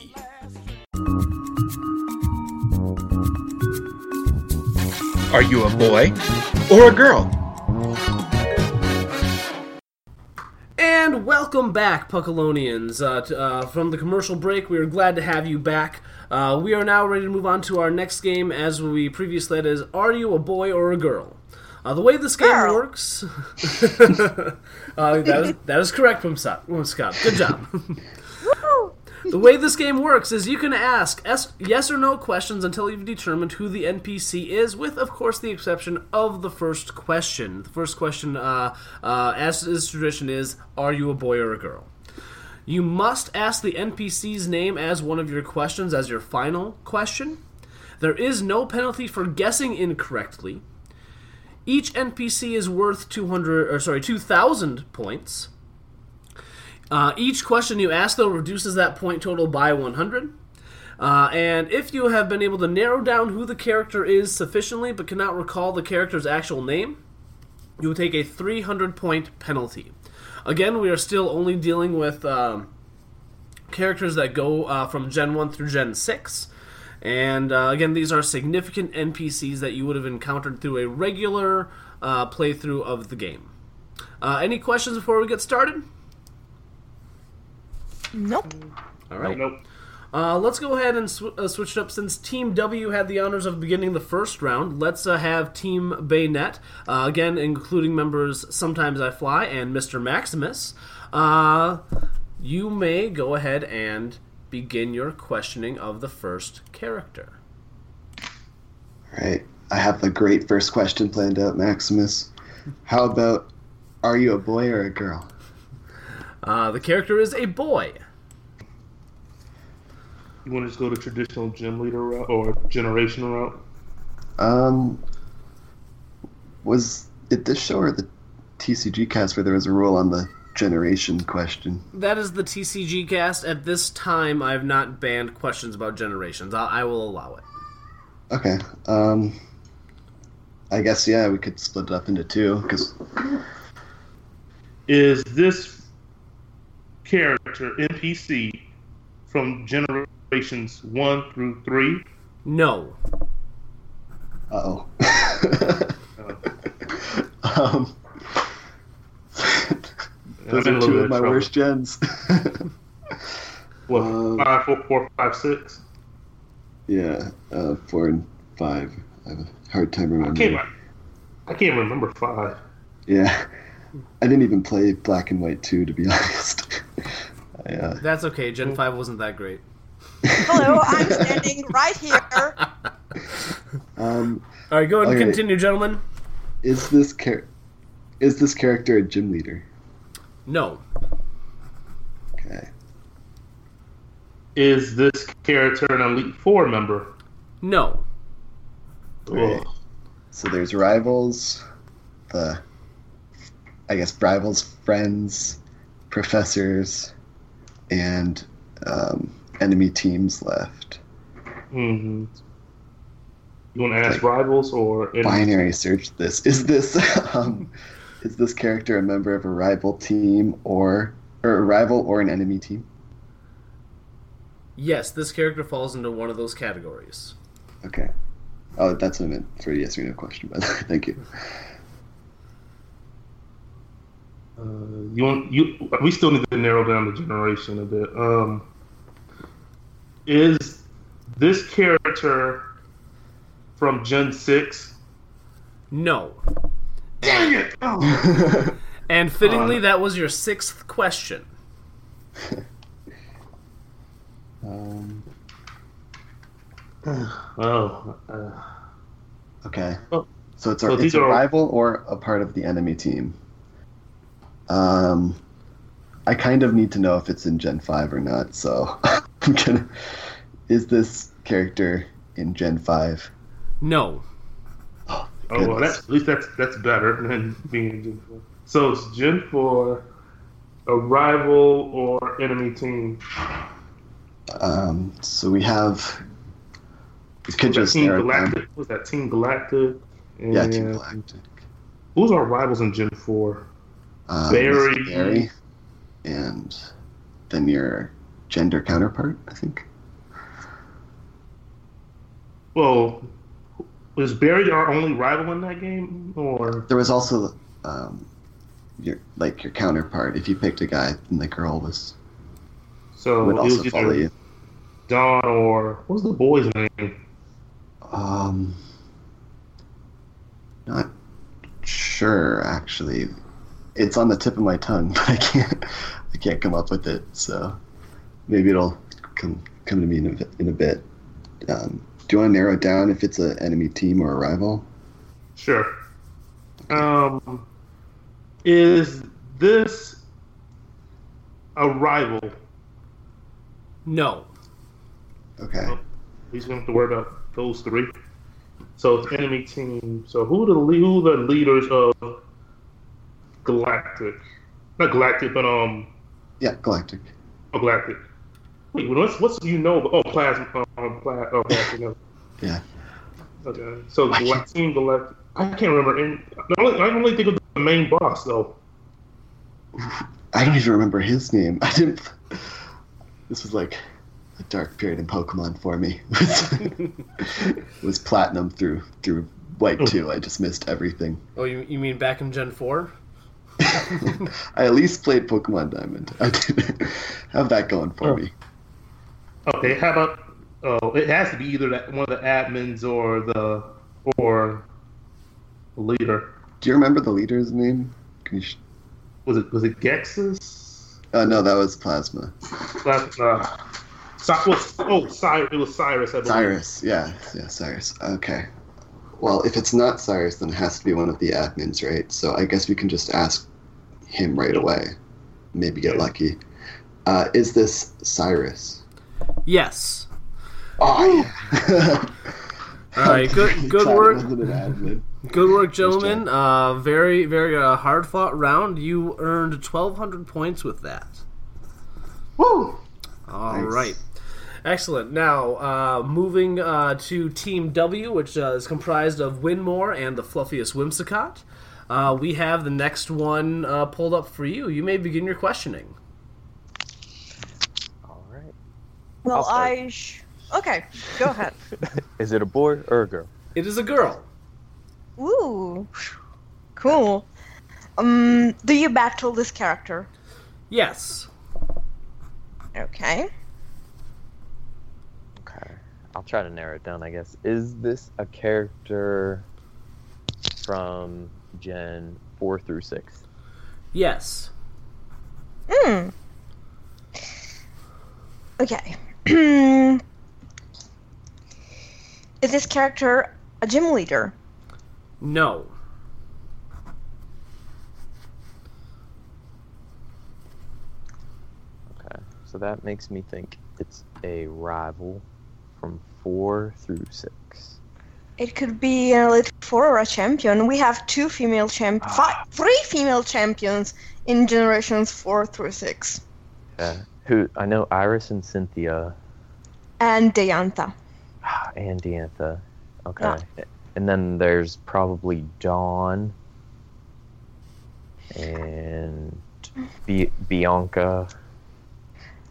Are you a boy or a girl? And welcome back, Puckalonians. Uh, uh, from the commercial break, we are glad to have you back. Uh, we are now ready to move on to our next game, as we previously said, is Are You a Boy or a Girl? Uh, the way this game Girl. works... <laughs> uh, that, is, that is correct, Scott. Scott. Good job. <laughs> the way this game works is you can ask es- yes or no questions until you've determined who the NPC is, with, of course, the exception of the first question. The first question, uh, uh, as is tradition, is Are you a boy or a girl? You must ask the NPC's name as one of your questions, as your final question. There is no penalty for guessing incorrectly. Each NPC is worth 200 or sorry, 2000 points. Uh, each question you ask, though, reduces that point total by 100. Uh, and if you have been able to narrow down who the character is sufficiently but cannot recall the character's actual name, you will take a 300 point penalty. Again, we are still only dealing with um, characters that go uh, from Gen 1 through Gen 6. And uh, again, these are significant NPCs that you would have encountered through a regular uh, playthrough of the game. Uh, any questions before we get started? Nope. All right. Nope. Uh, let's go ahead and sw- uh, switch it up. Since Team W had the honors of beginning the first round, let's uh, have Team Bayonet, uh, again, including members Sometimes I Fly and Mr. Maximus. Uh, you may go ahead and begin your questioning of the first character. All right. I have a great first question planned out, Maximus. How about are you a boy or a girl? Uh, the character is a boy. You want to just go the traditional gym leader route or generation route? Um, was it this show or the TCG cast where there was a rule on the generation question? That is the TCG cast. At this time, I have not banned questions about generations. I, I will allow it. Okay. Um, I guess yeah, we could split it up into two because Is this character NPC from generations one through three? No. Uh oh. <laughs> um, those are two bit of my trouble. worst gens. What Um, five, four, four, five, six? yeah, uh, four and five. I have a hard time I remembering. can't. I can't remember five. Yeah, I didn't even play Black and White two to be <laughs> honest. I, uh, That's okay. Gen 5 wasn't that great. Hello, I'm standing right here. <laughs> um, All right, go ahead and Okay. continue, gentlemen. is this char- is this character a gym leader? No. Okay. Is this character an Elite Four member? No. Right. So there's rivals, the I guess rivals, friends, professors, and um, enemy teams left. Mm-hmm. You want to ask rivals or enemies? Binary search this. Is this <laughs> um, is this character a member of a rival team or or a rival or an enemy team? Yes, this character falls into one of those categories. Okay. Oh, that's what I meant for a yes or no question. By the way, <laughs> thank you. Uh, you want you? We still need to narrow down the generation a bit. Um, is this character from Gen Six? No. Dang it! Oh. <laughs> And fittingly, Uh. that was your sixth question. <laughs> Um, <sighs> oh. Uh, okay. Oh. So it's a, So it's these a are- rival or a part of the enemy team. Um, I kind of need to know if it's in Gen Five or not. So I'm <laughs> <laughs> gonna. Is this character in Gen Five? No. <gasps> oh well, that's at least that's that's better than being in Gen Four. So it's Gen Four, a rival or enemy team. Um, so we have. We could just Team narrow it. Galactic. Was that Team Galactic? Yeah, Team Galactic. Who's our rivals in Gen Four? Um, Barry. Barry, and then your gender counterpart, I think. Well, was Barry our only rival in that game, or There was also um, your like your counterpart. If you picked a guy, then the girl was so would also follow you. Don or what was the boy's name? Um, not sure actually. It's on the tip of my tongue, <laughs> but I can't. I can't come up with it. So maybe it'll come come to me in a, in a bit. Um, do you want to narrow it down if it's an enemy team or a rival? Sure. Um, is this a rival? No. Okay. He's going to have to worry about those three. So it's enemy team. So who are the who are the leaders of Galactic? Not Galactic, but um, Yeah, Galactic. oh, Galactic. Wait, what's what's you know? Oh, Plasma. Um, pla- oh, Plasma. no. Yeah. Okay. So Gal- Team Galactic. I can't remember. And I only, I only think of the main boss though. I don't even remember his name. <laughs> I didn't. This was like a dark period in Pokemon for me. <laughs> it was platinum through through white two. I just missed everything. Oh, you, you mean back in Gen 4? <laughs> I at least played Pokemon Diamond. I did have that going for me. Okay. How about? Oh, it has to be either that one of the admins or the or the leader. Do you remember the leader's name? Can you sh- Was it was it Ghetsis? uh, no, that was Plasma. Uh, well, oh, Cyrus. It was Cyrus. I believe. Cyrus, yeah, yeah, Cyrus. Okay. Well, if it's not Cyrus, then it has to be one of the admins, right? So I guess we can just ask him right away. Maybe get lucky. Uh, is this Cyrus? Yes. Oh, yeah. <laughs> All right, good <laughs> good work. wasn't an admin. Good work, gentlemen. Uh, very, very uh, hard fought round. You earned 1,200 points with that. Woo! All Nice. right. Excellent. Now, uh, moving uh, to Team W, which uh, is comprised of Winmore and the fluffiest Whimsicott. Uh, we have the next one uh, pulled up for you. You may begin your questioning. All right. Well, I'll start. I. Sh- okay, go ahead. <laughs> Is it a boy or a girl? It is a girl. Ooh, cool. Um, do you battle this character? Yes. Okay. Okay. I'll try to narrow it down, I guess. Is this a character from Gen 4 through 6? Yes. Hmm. Okay. <clears throat> Is this character a gym leader? No. Okay. So that makes me think it's a rival from 4 through 6. It could be uh, an elite four or a champion. We have two female champ, ah. five, three female champions in generations four through six, Okay. Who I know Iris and Cynthia and Deanta. <sighs> and Diantha. Okay. And then there's probably Dawn and Bi- Bianca.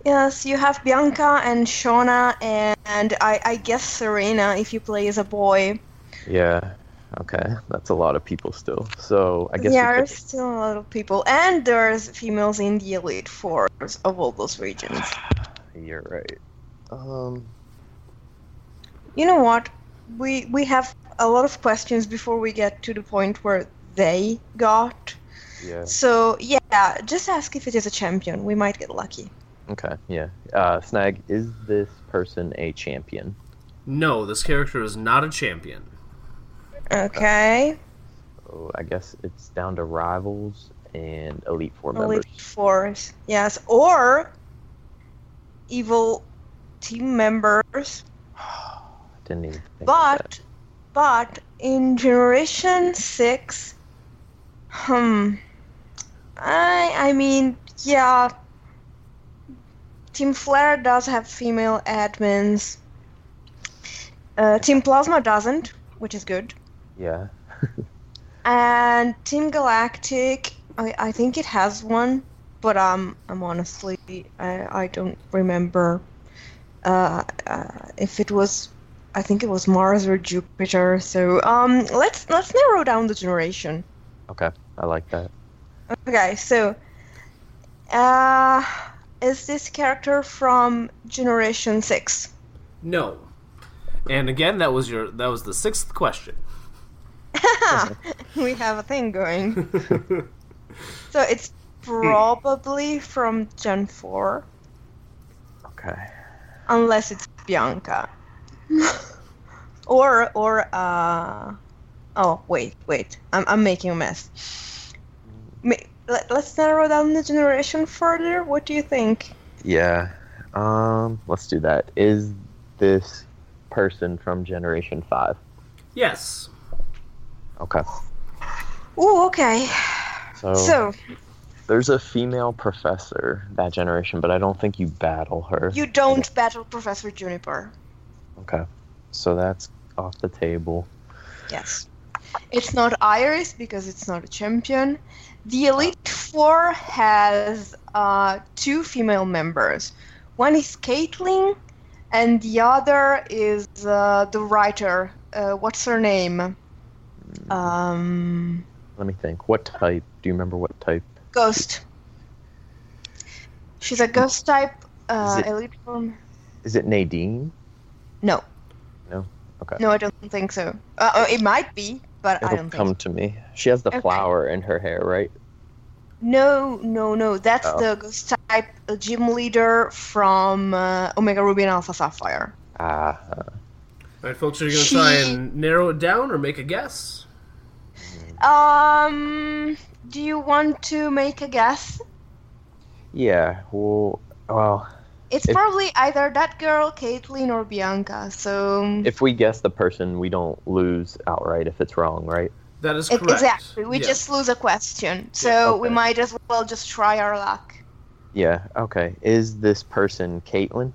Yes, you have Bianca and Shauna, and I, I guess Serena if you play as a boy. Yeah. Okay. That's a lot of people still. So I guess we yeah, could- there's still a lot of people, and there's females in the elite fours of all those regions. <sighs> you're right. Um. You know what? We we have a lot of questions before we get to the point where they got. Yeah. So yeah, just ask if it is a champion. We might get lucky. Okay. Yeah. Uh, Snag, is this person a champion? No, this character is not a champion. Okay. So I guess it's down to rivals and elite four members. Elite fours. Yes, or evil team members. <sighs> Didn't even But but in generation six, hmm. I I mean yeah. Team Flare does have female admins. Uh, Team Plasma doesn't, which is good. Yeah. And Team Galactic, I, I think it has one, but um, I'm honestly I, I don't remember uh, uh, if it was. I think it was Mars or Jupiter. So um, let's let's narrow down the generation. Okay. I like that. Okay, so uh, is this character from Generation Six? No. And again, that was your that was the sixth question. <laughs> we have a thing going. <laughs> so it's probably from Gen Four. Okay. unless it's Bianca. or or uh oh wait wait I'm I'm making a mess. Ma- Let, let's narrow down the generation further. What do you think? Yeah. Um, let's do that. Is this person from Generation 5? Yes. Okay. Ooh, okay. So, So there's a female professor that generation, but I don't think you battle her. you don't battle Professor Juniper. Okay. So that's off the table. Yes. It's not Iris because it's not a champion. The Elite Four has uh, two female members. One is Caitlin, and the other is uh, the writer. Uh, what's her name? Um, Let me think. What type? Do you remember what type? Ghost. She's a ghost type uh, Is it- Elite Four. Is it Nadine? No, No. Okay. no, I don't think so. Uh, uh, it might be, but I It'll don't think come to me. She has the Okay. flower in her hair, right? No, no, no. That's Oh. the ghost type uh, gym leader from uh, Omega Ruby and Alpha Sapphire. Ah. All right, folks, are you going to try and narrow it down or make a guess? Um, do you want to make a guess? yeah. Well, well, It's If- probably either that girl, Caitlin, or Bianca. So if we guess the person, we don't lose outright if it's wrong, right? That is correct. exactly, we Yeah. just lose a question. So we okay. might as well just try our luck. Yeah. Okay. Is this person Caitlin?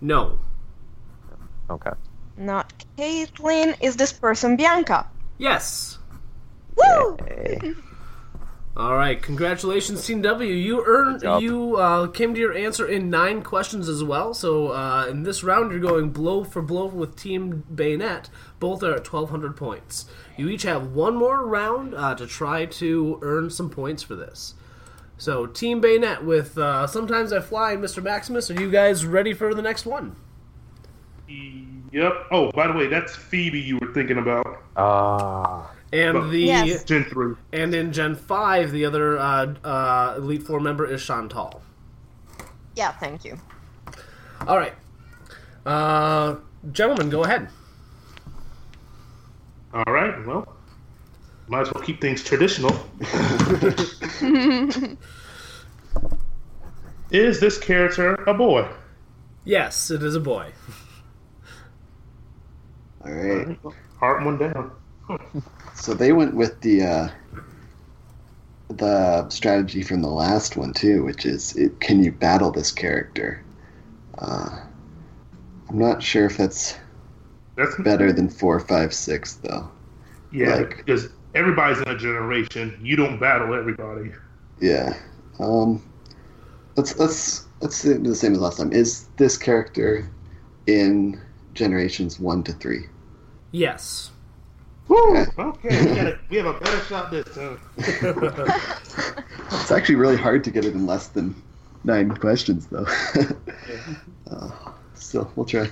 No. Okay. Not Caitlin. Is this person Bianca? Yes. Woo! All right, congratulations, Team W. You earned. You uh, came to your answer in nine questions as well. So uh, in this round, you're going blow for blow with Team Bayonet. Both are at 1,200 points. You each have one more round uh, to try to earn some points for this. So Team Bayonet with uh, sometimes I fly and Mr. Maximus. Are you guys ready for the next one? Yep. Oh, by the way, that's Phoebe you were thinking about. Ah. And Well, the Yes. Gen three. and in Gen Five, the other uh, uh, Elite Four member is Shauntal. Yeah, thank you. All right, uh, gentlemen, go ahead. All right. Well, might as well keep things traditional. <laughs> Is this character a boy? Yes, it is a boy. All right. Heart one down. So they went with the uh, the strategy from the last one too, which is it, can you battle this character? Uh, I'm not sure if that's That's better than four, five, six though. Yeah, like- because everybody's in a generation. You don't battle everybody. Yeah. Um, let's let's let's do the same as last time. Is this character in generations one to three? Yes. Okay. <laughs> Okay, we, got a, we have a better shot this time. It's actually really hard to get it in less than nine questions, though. <laughs> <laughs> uh, still, we'll try.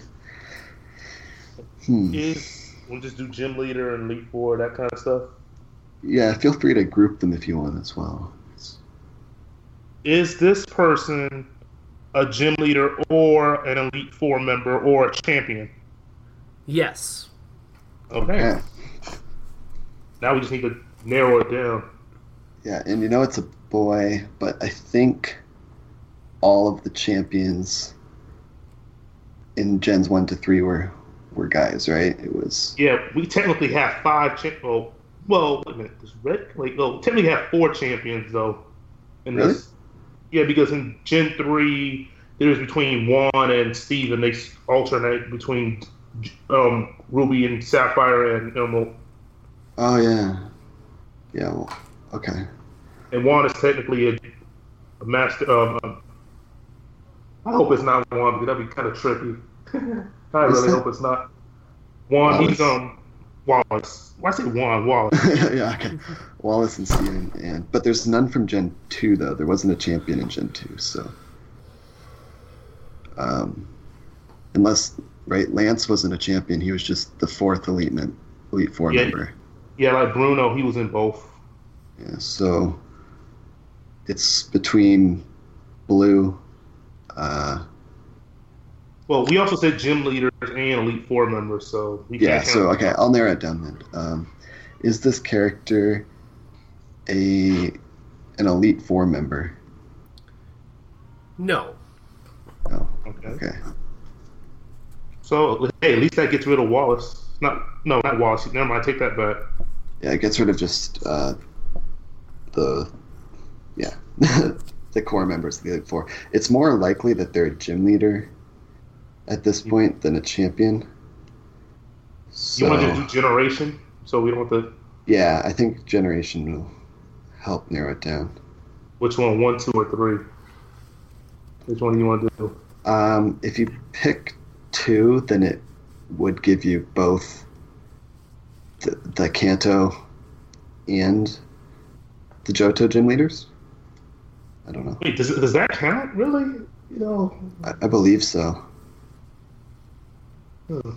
Hmm. Is we'll just do gym leader and lead four that kind of stuff. Yeah, feel free to group them if you want as well. Is this person a gym leader or an elite four member or a champion? Yes. Okay. Yeah, Now we just need to narrow it down. yeah, and you know it's a boy, but I think all of the champions in gens one to three were were guys, right? It was Yeah, we technically have five. Cha- oh, well, wait a minute. Does Red like? Oh, technically have four champions though. In Really? this, yeah, because in Gen three, there's between Juan and Steve, and they alternate between um, Ruby and Sapphire and Emerald. Oh yeah, yeah. Well, okay. And Juan is technically a, a master. Um, I hope it's not Juan because that'd be kind of tricky. <laughs> I really it? hope it's not Juan. He's Wallace. um Wallace. Why say Juan Wallace? <laughs> yeah, okay. Wallace and Steven, and but there's none from Gen two though. There wasn't a champion in Gen two, so um, unless right, Lance wasn't a champion. He was just the fourth elite elite four Yeah. member. Yeah, like Bruno, he was in both. Yeah, so it's between Blue, uh, Well, we also said gym leaders and elite four members, so we Yeah, can't so count- okay, I'll narrow it down then. Um, is this character a an elite four member? No. No. Okay. Okay. So hey, at least that gets rid of Wallace. Not no, not Wallace. Never mind. Take that back. Yeah, it gets rid of just uh, the yeah <laughs> the core members of the elite four. It's more likely that they're a gym leader at this point than a champion. So, You want to do generation, so we don't have to. yeah, I think generation will help narrow it down. Which one? One, two, or three? Which one do you want to do? Um, if you pick two, then it would give you both the, the Kanto and the Johto gym leaders. I don't know. Wait, does does that count? Really? You know. I, I believe so. hmm.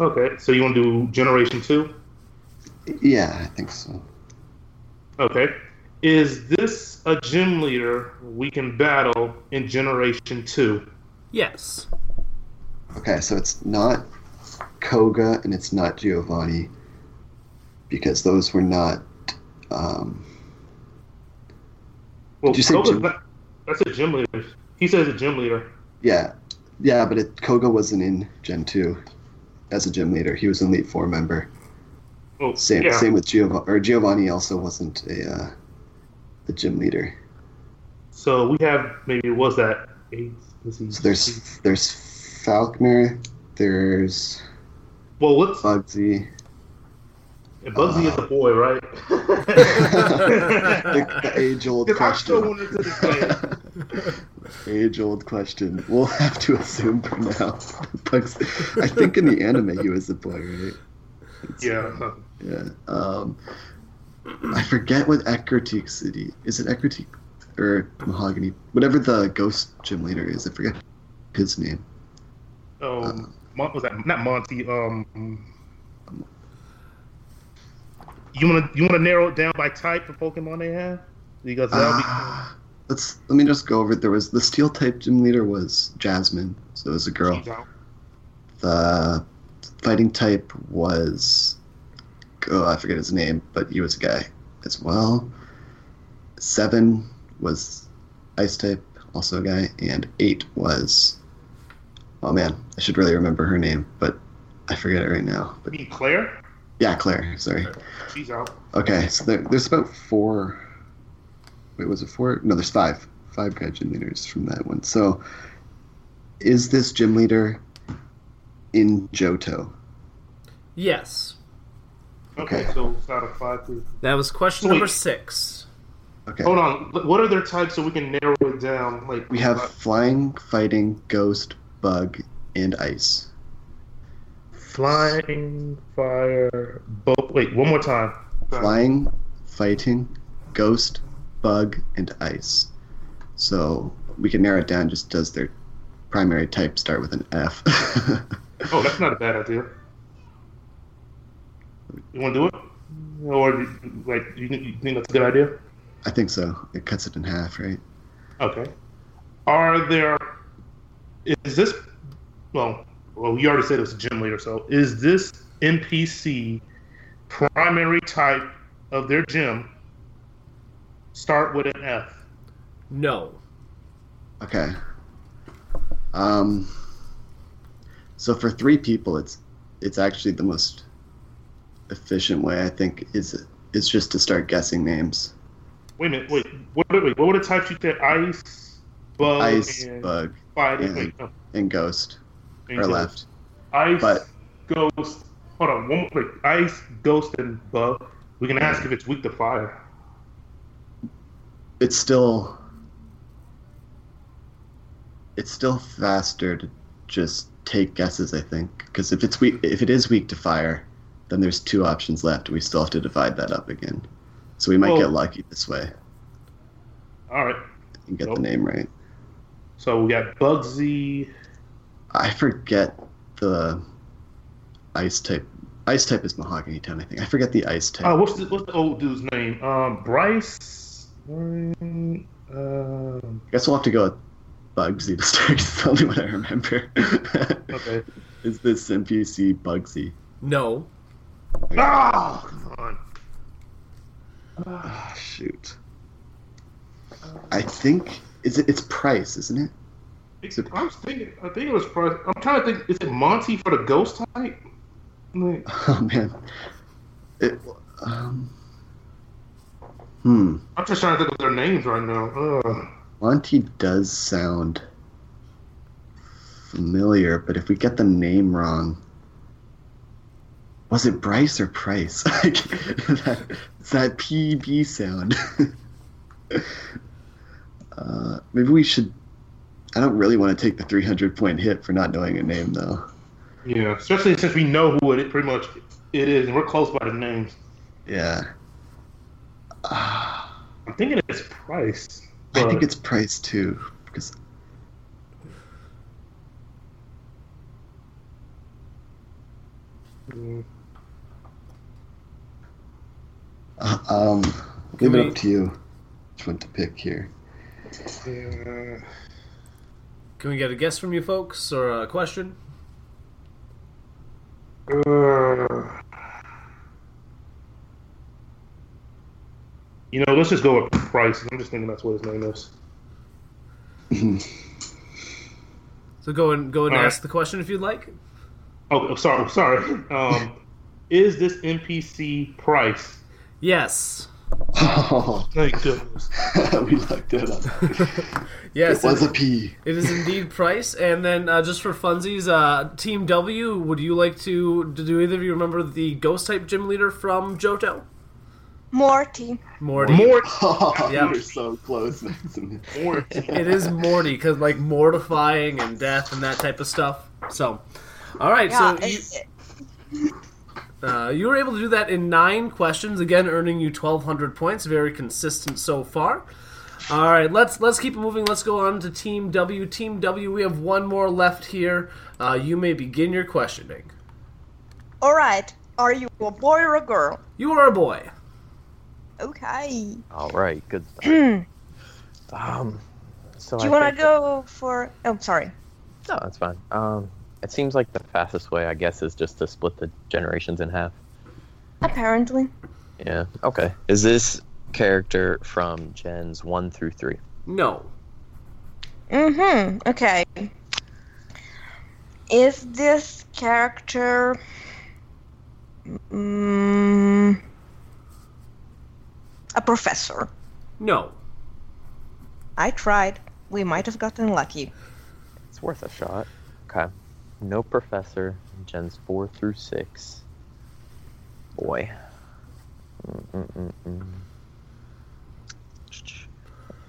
Okay, so you want to do generation two? Yeah, I think so. Okay. Is this a gym leader we can battle in generation two? Yes. Okay, so it's not Koga and it's not Giovanni because those were not. Um, Well, Did you say gym- not- that's a gym leader. He says a gym leader. yeah, yeah, but it, Koga wasn't in Gen two as a gym leader. He was an Elite Four member. Oh, Same, yeah. same with Giovanni. Or Giovanni also wasn't a uh, the gym leader. So we have maybe was that eight? So there's there's Falkner. There's well, what's Bugsy. And Bugsy is a boy, right? the, <laughs> the age-old Because I still question. wanted to this day. Age-old question. We'll have to assume for now. <laughs> Bugs. I think in the anime he was a boy, right? Yeah. Yeah. Um, I forget what Ecruteak City is. It Ecruteak or Mahogany? Whatever the ghost gym leader is. I forget his name. Um, Mon- was that not Monty? Um, you want to you want to narrow it down by type of Pokemon they have? Because that'll be let's let me just go over it. There was the steel type gym leader was Jasmine, so it was a girl. The fighting type was oh I forget his name, but he was a guy as well. Seven was ice type, also a guy, and eight was oh man, I should really remember her name, but I forget it right now. I mean Clair. Yeah, Clair. Mm, sorry. She's out. Okay, so there, there's about four. Wait, was it four? No, there's five. Five guy gym leaders from that one. So, is this gym leader in Johto? Yes. Okay, Okay. so it's out of five. Please. That was question So wait. number six. Okay. Hold on. What are their types so we can narrow it down? Like We have uh, flying, fighting, ghost, bug, and ice. Flying, fire, both. Wait, one more time. Flying, fighting, ghost, bug, and ice. So we can narrow it down. Just does their primary type start with an F? <laughs> Oh, that's not a bad idea. You want to do it, or like you, you think that's a good idea? I think so. It cuts it in half, right? Okay. Are there? Is this? Well, well, you already said it was a gym leader. So, is this NPC primary type of their gym start with an F? No. Okay. Um. So for three people, it's it's actually the most efficient way. I think is is just to start guessing names. Wait a minute. Wait. What? Wait. What were the types you said? Ice, bug, Ice, and bug, fire. and, Wait, no. and ghost Ghost. left. Ice, But- ghost. Hold on. One more. Wait. Ice, ghost, and bug. We can ask if it's weak to fire. It's still it's still faster to just take guesses. I think because if it's weak, if it is weak to fire, then there's two options left. We still have to divide that up again. So we might Well- get lucky this way All right. and get the name right. So we got Bugsy. I forget the ice type. Ice type is Mahogany Town, I think. I forget the ice type. Oh, what's the what's the old dude's name? Um, Bryce. Um, I guess we'll have to go with Bugsy to <laughs> start. It's the only one I remember. Okay. <laughs> Is this NPC Bugsy? No. Ah, come on. Ah, shoot. I think is it? It's Pryce, isn't it? I was thinking. I think it was. I'm trying to think. Is it Monty for the ghost type? Like, <laughs> Oh man. It. Um. Hmm. I'm just trying to think of their names right now. Monty does sound familiar, but if we get the name wrong, was it Bryce or Pryce? <laughs> Like, that, it's that PB sound. <laughs> uh, maybe we should. I don't really want to take the 300 point hit for not knowing a name, though. Yeah, especially since we know who it pretty much it is, and we're close by the names. Yeah. I'm thinking it's Pryce. I think it's Pryce too, because Mm, uh, um, leave it up to you. Which one to pick here? yeah. Can we get a guess from you folks or a question? Uh, you know, let's just go with Pryce. I'm just thinking that's what his name is. <laughs> So go and go and All right. ask the question if you'd like. Oh, oh, sorry, sorry. <laughs> Um, is this NPC Pryce? Yes. Oh, Thank goodness. <laughs> we looked it up. <laughs> Yes. it was it- a P. It is indeed Pryce. And then uh, just for funsies, uh, Team W, would you like to, do either of you remember the ghost type gym leader from Johto? Morty. Morty. Morty. <laughs> Oh, Yep. you're so close. Mason. Morty. It is Morty, because like mortifying and death and that type of stuff. So, all right. Yeah, so you, it- uh, you were able to do that in nine questions, again earning you 1,200 points. Very consistent so far. All right, let's let's keep it moving. Let's go on to Team W. Team W, we have one more left here. Uh, you may begin your questioning. all right. Are you a boy or a girl? You are a boy. Okay. All right, good stuff. Do <clears throat> Um, so Do you want to go for? Oh, sorry. No, that's fine. Um, it seems like the fastest way, I guess, is just to split the generations in half. Apparently. Yeah. Okay. Is this character from gens one through three? No. Mm-hmm. Okay. Is this character mm, a professor? No. I tried. We might have gotten lucky. It's worth a shot. Okay. No professor. Gens four through six. Boy. Mm-mm-mm-mm.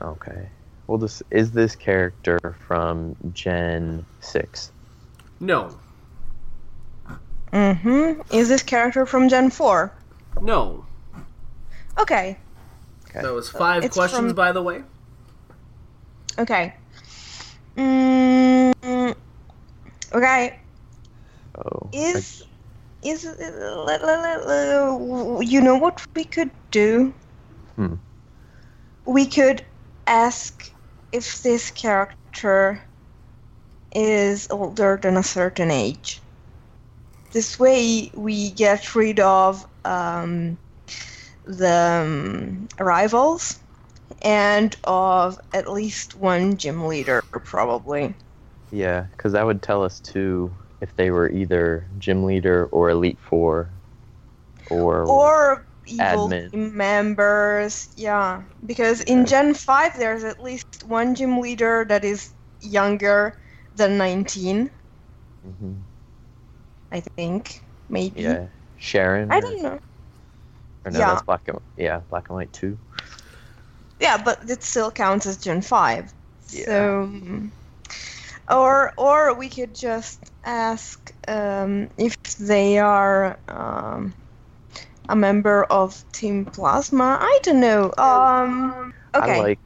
Okay. Well, this is this character from Gen six. No. Mm-hmm. Is this character from Gen 4? No. Okay. Okay. That was five It's questions, from- by the way. Okay. Mm, okay. Oh. Is is let- let- uh, you know what we could do? Hmm. We could ask if this character is older than a certain age. This way, we get rid of um, the um, rivals and of at least one gym leader, probably. Yeah, because that would tell us too if they were either gym leader or elite four, or or evil admin. members. Yeah, because in Gen Five, there's at least one gym leader that is younger than 19. Mhm. I think maybe. yeah, Cheren. I or- don't know. Or no, Yeah. that's black and yeah, black and white too. Yeah, but it still counts as Gen Five. Yeah. So, mm, or or we could just ask um, if they are um, a member of Team Plasma. I don't know. Um, okay. I like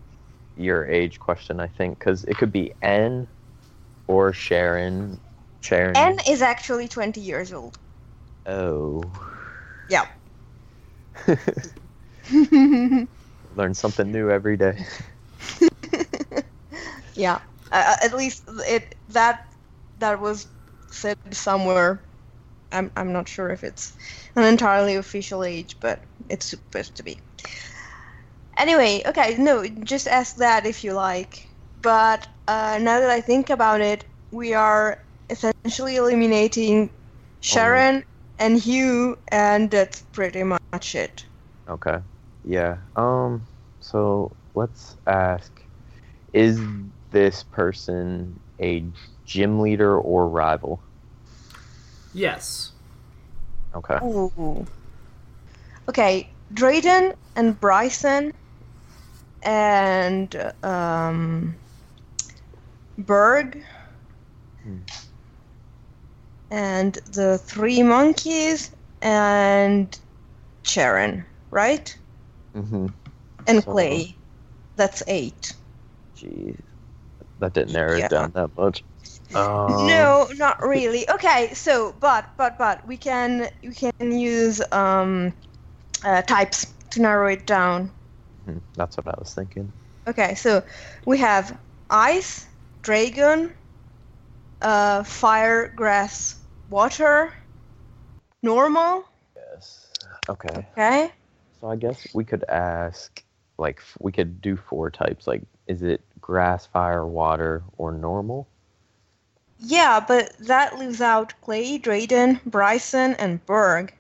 your age question. I think because it could be N or Cheren. Cheren. N is actually 20 years old. Oh, Yeah. <laughs> learn something new every day. <laughs> yeah. Uh, at least it that that was said somewhere. I'm I'm not sure if it's an entirely official age, but it's supposed to be. Anyway, okay, no, just ask that if you like. But uh, now that I think about it, we are essentially eliminating Cheren and Hugh, and that's pretty much it. Okay. Yeah. Um. So let's ask: Is this person a gym leader or rival? Yes. Okay. Ooh. Okay, Drayden and Brycen and um, Burgh and the three monkeys and Cheren, right? Mm-hmm. And So- Clay. That's eight. Jeez, that didn't narrow Yeah. it down that much. Um, no, not really. Okay, so but but but we can we can use um, uh, types to narrow it down. hmm, That's what I was thinking. Okay, so we have ice, dragon, uh, fire, grass, water, normal. Yes. Okay. Okay. So I guess we could ask, like, we could do four types. Like, is it grass, fire, water, or normal? Yeah, but that leaves out Clay, Drayden, Brycen, and Burgh.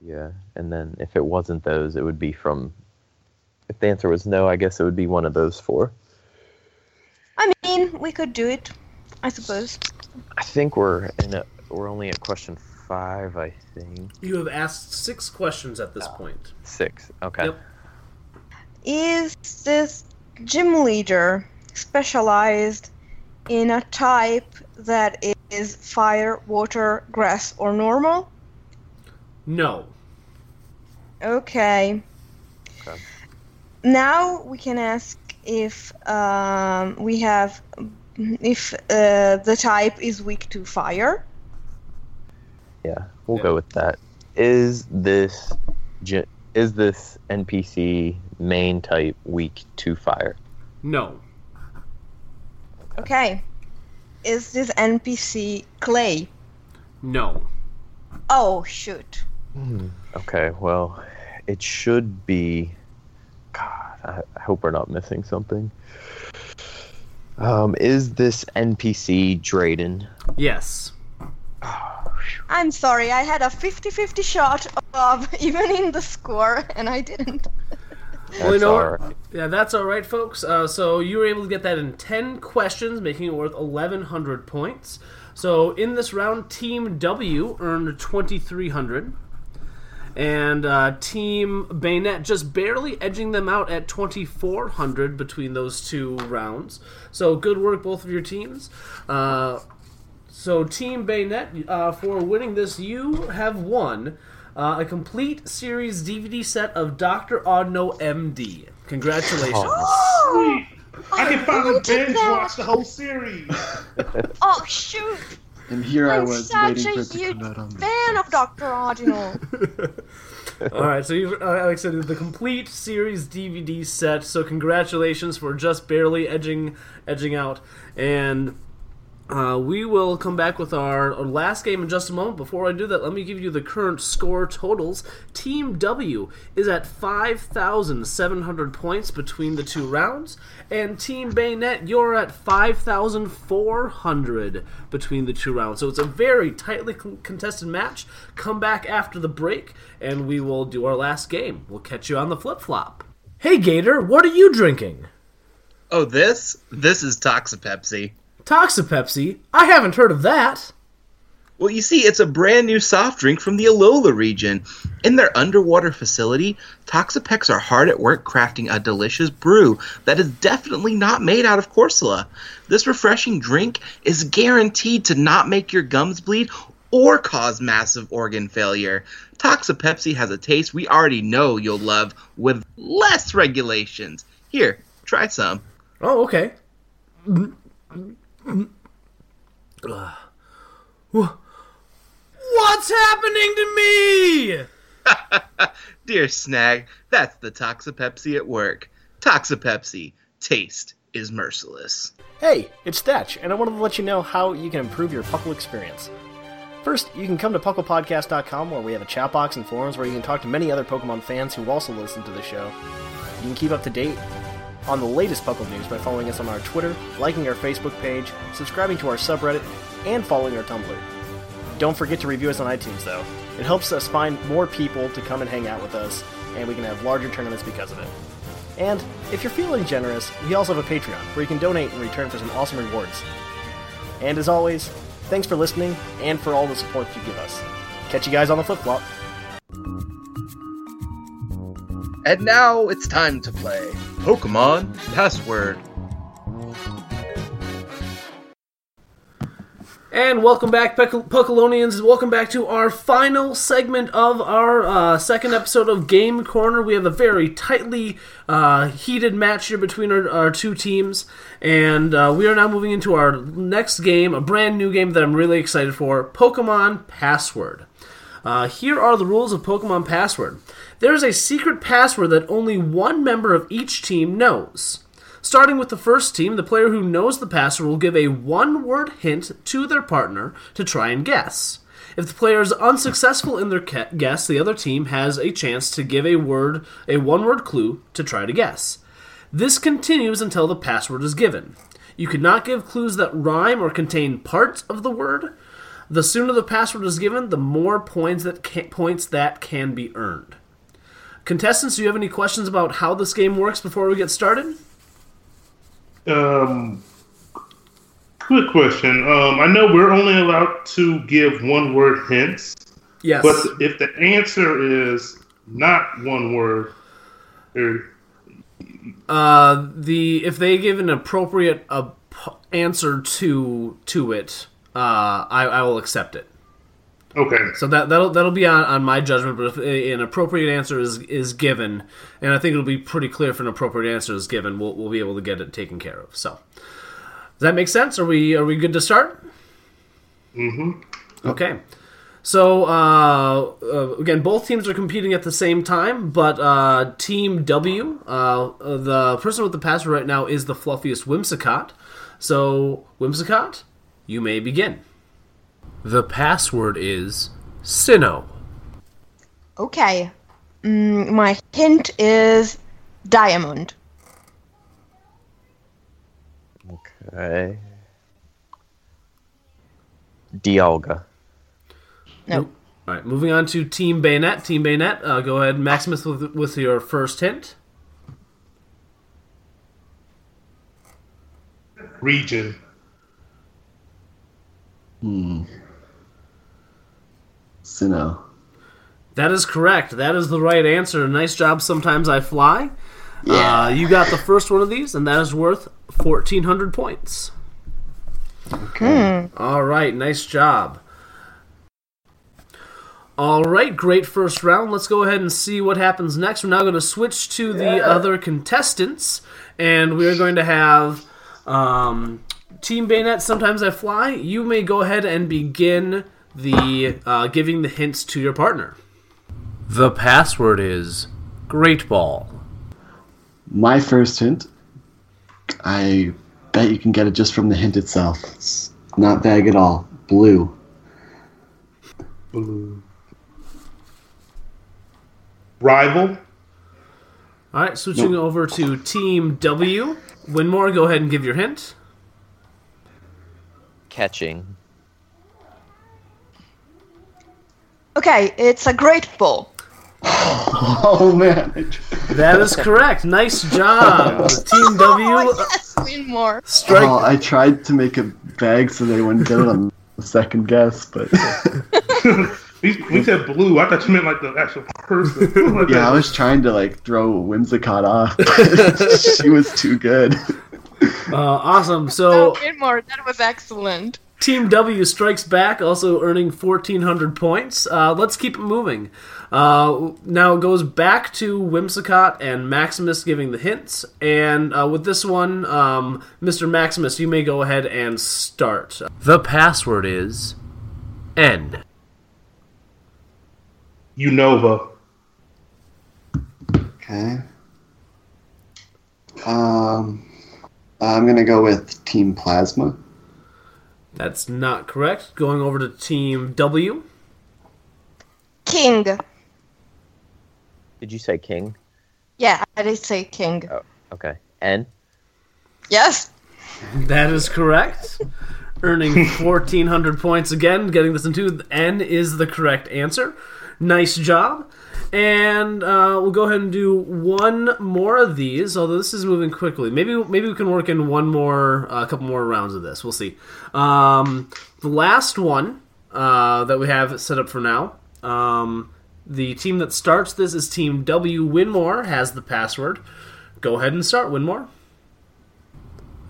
Yeah. And then if it wasn't those, it would be from. If the answer was no, I guess it would be one of those four. I mean, we could do it, I suppose. I think we're in a, we're only at question five. I think You have asked six questions at this ah, point. six. Okay. Yep. Is this gym leader specialized in a type that is fire, water, grass, or normal? No. Okay. Okay. Now we can ask if um, we have if uh, the type is weak to fire. Yeah, we'll go with that. Is this is this NPC main type weak to fire? No. Okay. Is this NPC clay? No. Oh shoot. Okay, well, it should be. God, I, I hope we're not missing something. Um, is this NPC Drayden? Yes. <sighs> I'm sorry, I had a 50-50 shot of <laughs> even in the score, and I didn't. Well, you know alright. Yeah, that's all right, folks. Uh, so you were able to get that in ten questions, making it worth eleven hundred points. So in this round, Team W earned twenty three hundred, and uh, Team Bayonet just barely edging them out at twenty four hundred between those two rounds. So good work, both of your teams. Uh, so, Team Bayonet, uh, for winning this, you have won uh, a complete series DVD set of Dr. Oddno MD. Congratulations. Sweet. I can finally binge that. watch the whole series. <laughs> Oh shoot! And here I I'm was such waiting a for it to huge come out on fan of Doctor Ordinal. <laughs> All right, so you, uh, Alex said the complete series DVD set. So congratulations for just barely edging edging out, and uh, we will come back with our, our last game in just a moment. Before I do that, let me give you the current score totals. Team W is at five thousand seven hundred points between the two rounds, and Team Bayonet you're at five thousand four hundred between the two rounds. So it's a very tightly con- contested match. Come back after the break, and we will do our last game. We'll catch you on the flip flop. Hey Gator, what are you drinking? Oh, this? This is Toxapepsi. Toxapepsi? I haven't heard of that. Well, you see, it's a brand new soft drink from the Alola region. In their underwater facility, Toxapex are hard at work crafting a delicious brew that is definitely not made out of Corsola. This refreshing drink is guaranteed to not make your gums bleed or cause massive organ failure. Toxapepsi has a taste we already know you'll love with less regulations. Here, try some. Oh, okay. What's happening to me? <laughs> Dear Snag, that's the Toxapepsi at work. Toxapepsi. Taste is merciless. Hey, it's Thatch, and I wanted to let you know how you can improve your Puckle experience. First, you can come to PucklePodcast.com where we have a chat box and forums where you can talk to many other Pokemon fans who also listen to the show. You can keep up to date on the latest Puckle news by following us on our Twitter, liking our Facebook page, subscribing to our subreddit, and following our Tumblr. Don't forget to review us on iTunes, though. It helps us find more people to come and hang out with us, and we can have larger tournaments because of it. And if you're feeling generous, we also have a Patreon where you can donate in return for some awesome rewards. And as always, thanks for listening and for all the support you give us. Catch you guys on the flip flop. And now it's time to play Pokemon Password. And welcome back, Puck- Puckalonians. Welcome back to our final segment of our uh, second episode of Game Corner. We have a very tightly uh, heated match here between our, our two teams. And uh, we are now moving into our next game, a brand new game that I'm really excited for Pokemon Password. Uh, here are the rules of Pokemon Password there is a secret password that only one member of each team knows. Starting with the first team, the player who knows the password will give a one word hint to their partner to try and guess. If the player is unsuccessful in their guess, the other team has a chance to give a word, a one word clue to try to guess. This continues until the password is given. You cannot give clues that rhyme or contain parts of the word. The sooner the password is given, the more points that can, points that can be earned. Contestants, do you have any questions about how this game works before we get started? Um, quick question. Um, I know we're only allowed to give one word hints. Yes. But if the answer is not one word, or Uh, the if they give an appropriate uh, p- answer to to it, uh, I, I will accept it. Okay. So that that'll that'll be on, on my judgment. But if an appropriate answer is is given, and I think it'll be pretty clear if an appropriate answer is given, we'll we'll be able to get it taken care of. So, does that make sense? Are we are we good to start? Mm-hmm. Okay. So uh, uh, again, both teams are competing at the same time, but uh, Team W, uh, the person with the password right now is the fluffiest Whimsicott. So Whimsicott, you may begin. The password is Sinnoh. Okay. Mm, my hint is diamond. Okay. Dialga. Nope. All right, moving on to Team Bayonet. Team Bayonet, uh, go ahead, Maximus, with, with your first hint. region. Hmm. Sinnoh. That is correct. That is the right answer. Nice job. Sometimes I fly. Yeah. Uh, you got the first one of these, and that is worth fourteen hundred points. Okay. All right. Nice job. All right. Great first round. Let's go ahead and see what happens next. We're now going to switch to the other contestants, and we are going to have um, Team Bayonet. Sometimes I fly. You may go ahead and begin the uh, giving the hints to your partner. The password is Great Ball. My first hint. I bet you can get it just from the hint itself. It's not vague at all. Blue. Blue. Rival. All right, switching over to Team W. Winmore, go ahead and give your hint. Catching. Okay, it's a great ball. <laughs> Oh man. That is correct. Nice job, <laughs> Team <laughs> oh, W. Oh, yes, win more. Strike. Oh, I tried to make it bag so they wouldn't get it on the second guess, but We, we said blue. I thought you meant like the actual person. Like yeah, I was trying to like throw Whimsicott off. she was too good. Uh, awesome. <laughs> So Oh, more. That was excellent. Team W strikes back, also earning 1,400 points. Uh, let's keep it moving. Uh, now it goes back to Whimsicott and Maximus giving the hints. And uh, with this one, um, Mr. Maximus, you may go ahead and start. The password is N. Unova. Okay. Um, Uh, I'm gonna go with Team Plasma. That's not correct. Going over to Team W. King. Did you say king? Yeah, I did say king. Oh, okay. N. Yes. <laughs> That is correct. Earning 1,400 points again, getting this into N is the correct answer. Nice job. And uh, we'll go ahead and do one more of these. Although this is moving quickly, maybe maybe we can work in one more, a couple more rounds of this. We'll see. Um, the last one uh, that we have set up for now. Um, the team that starts this is Team W. Winmore has the password. Go ahead and start, Winmore.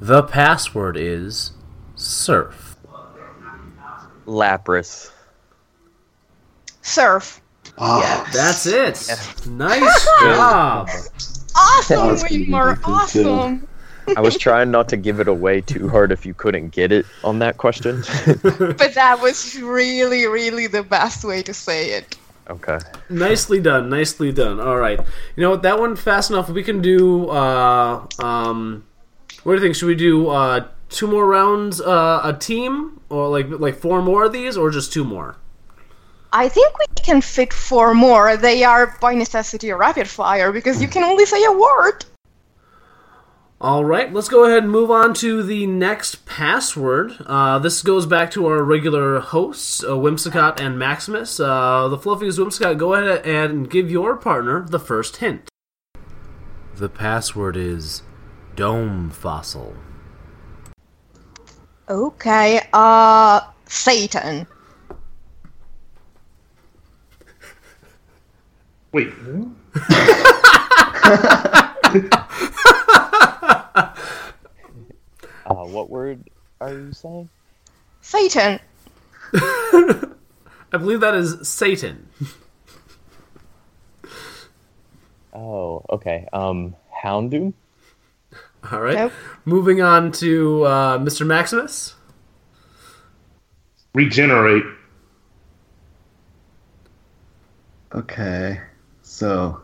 The password is surf. Lapras. Surf. Oh, That's it. Nice <laughs> job. Awesome, was gonna be Winmore. good too. Awesome. I was trying not to give it away too hard if you couldn't get it on that question. <laughs> But that was really, really the best way to say it. okay. Nicely done. Nicely done. All right. You know what? That one fast enough. We can do. Uh, um, what do you think? Should we do uh, two more rounds uh, a team, or like like four more of these, or just two more? I think we can fit four more. They are by necessity a rapid fire because you can only say a word. All right, let's go ahead and move on to the next password. Uh, this goes back to our regular hosts, uh, Whimsicott and Maximus. Uh, the fluffiest Whimsicott, go ahead and give your partner the first hint. The password is Dome Fossil. Okay, uh, Satan. Wait. <laughs> Uh, what word are you saying? Satan. <laughs> I believe that is Satan. <laughs> Oh, okay. Um, Houndoom? All right. Nope. Moving on to uh, Mr. Maximus. Regenerate. Okay, so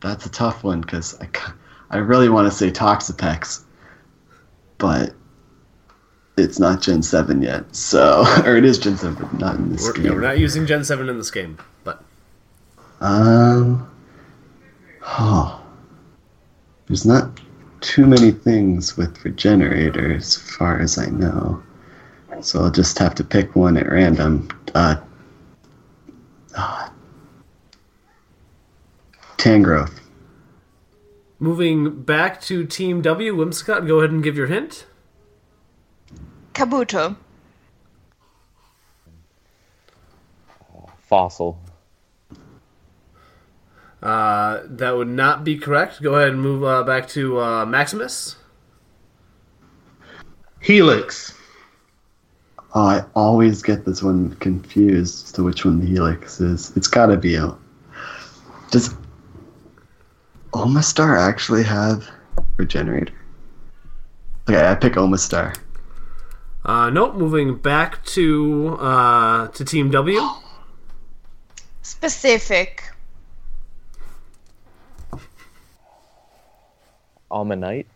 that's a tough one because I, I really want to say Toxapex, but it's not Gen Seven yet. So, <laughs> or it is Gen Seven, but not in this We're, game. we're not using Gen 7 in this game, but Um, oh, there's not too many things with Regenerator as far as I know. So I'll just have to pick one at random. Uh, Tangrowth. moving back to Team W, Whimsicott, go ahead and give your hint. Kabuto. Fossil. Uh, that would not be correct. Go ahead and move uh, back to uh, Maximus. Helix. Oh, I always get this one confused as to which one the Helix is. It's gotta be a. Does Omastar actually have Regenerator? Okay, I pick Omastar. Uh, nope. Moving back to uh, to Team W. Specific. Omanyte.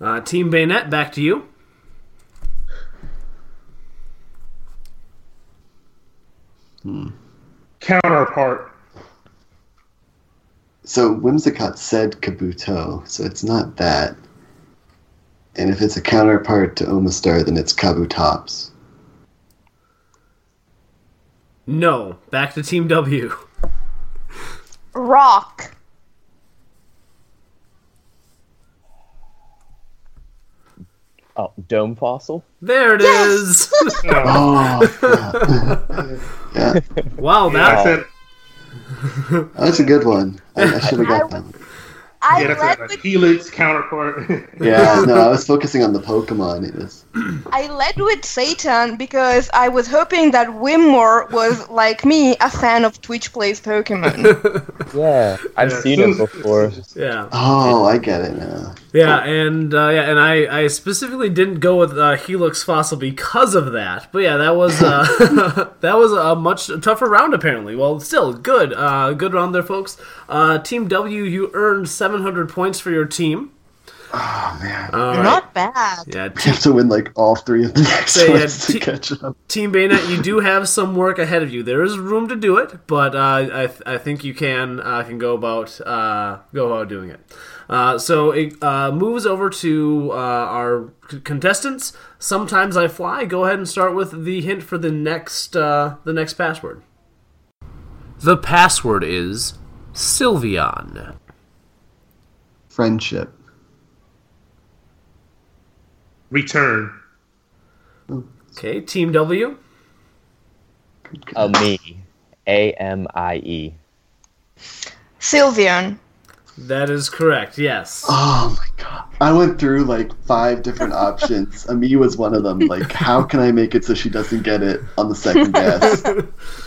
Uh, Team Bayonet, back to you. Hmm. Counterpart. So Whimsicott said Kabuto, so it's not that. And if it's a counterpart to Omastar, then it's Kabutops. No. Back to Team W. Rock. Oh, Dome Fossil. There it is. <laughs> Oh, <laughs> crap. <laughs> yeah, wow, I that said, <laughs> that's a good one. I, I should have got that one. I yeah, that's led a, a with Helix counterpart. <laughs> Yeah, no, I was focusing on the Pokemon. It was <clears throat> I led with Satan because I was hoping that Winmore was like me, a fan of Twitch plays Pokemon. <laughs> Yeah, I've Yeah, seen soon it before. yeah. oh, I get it now. Yeah, and uh, yeah, and I, I specifically didn't go with uh, Helix Fossil because of that. But yeah, that was uh, <laughs> that was a much tougher round apparently. Well, still good, uh, good round there, folks. Uh, team W, you earned 700 points for your team. Oh man, All right. Not bad. Yeah, <laughs> we have to win like all three of the next So, yeah, ones to t- catch up. Team Bayonet, you do have some work ahead of you. There is room to do it, but uh, I, th- I think you can uh, can go about uh, go about doing it. Uh, so it uh, moves over to uh, our c- contestants. Sometimes I fly. Go ahead and start with the hint for the next uh, the next password. The password is Sylveon. Friendship. Return. Okay, Team W. A me. A M I E. Sylveon. That is correct. Yes. Oh my god. I went through like five different <laughs> options. Ami was one of them. Like, how can I make it so she doesn't get it on the second guess?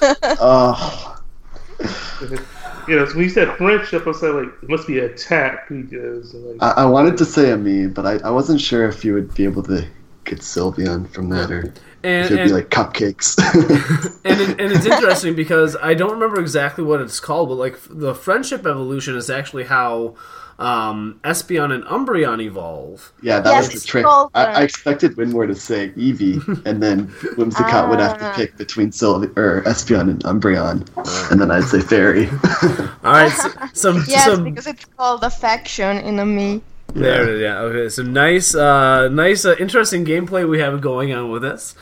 <laughs> oh. <laughs> You know, so when you said friendship, I was like, it must be attack because like, I, I wanted to say Ami, but I, I wasn't sure if you would be able to get Sylveon from that or And- if it'd and- be like cupcakes. <laughs> <laughs> and it, and it's interesting because I don't remember exactly what it's called, but like the friendship evolution is actually how um, Espeon and Umbreon evolve. Yeah, that Yes, was the trick. I. I expected Winmore to say Eevee, <laughs> and then Whimsicott would have to Ah. pick between Sylve- or Espeon and Umbreon, and then I'd say Fairy. All right, so, some Yes, some because it's called affection in Amie. There it is. Yeah, okay. So nice, uh, nice, uh, interesting gameplay we have going on with this.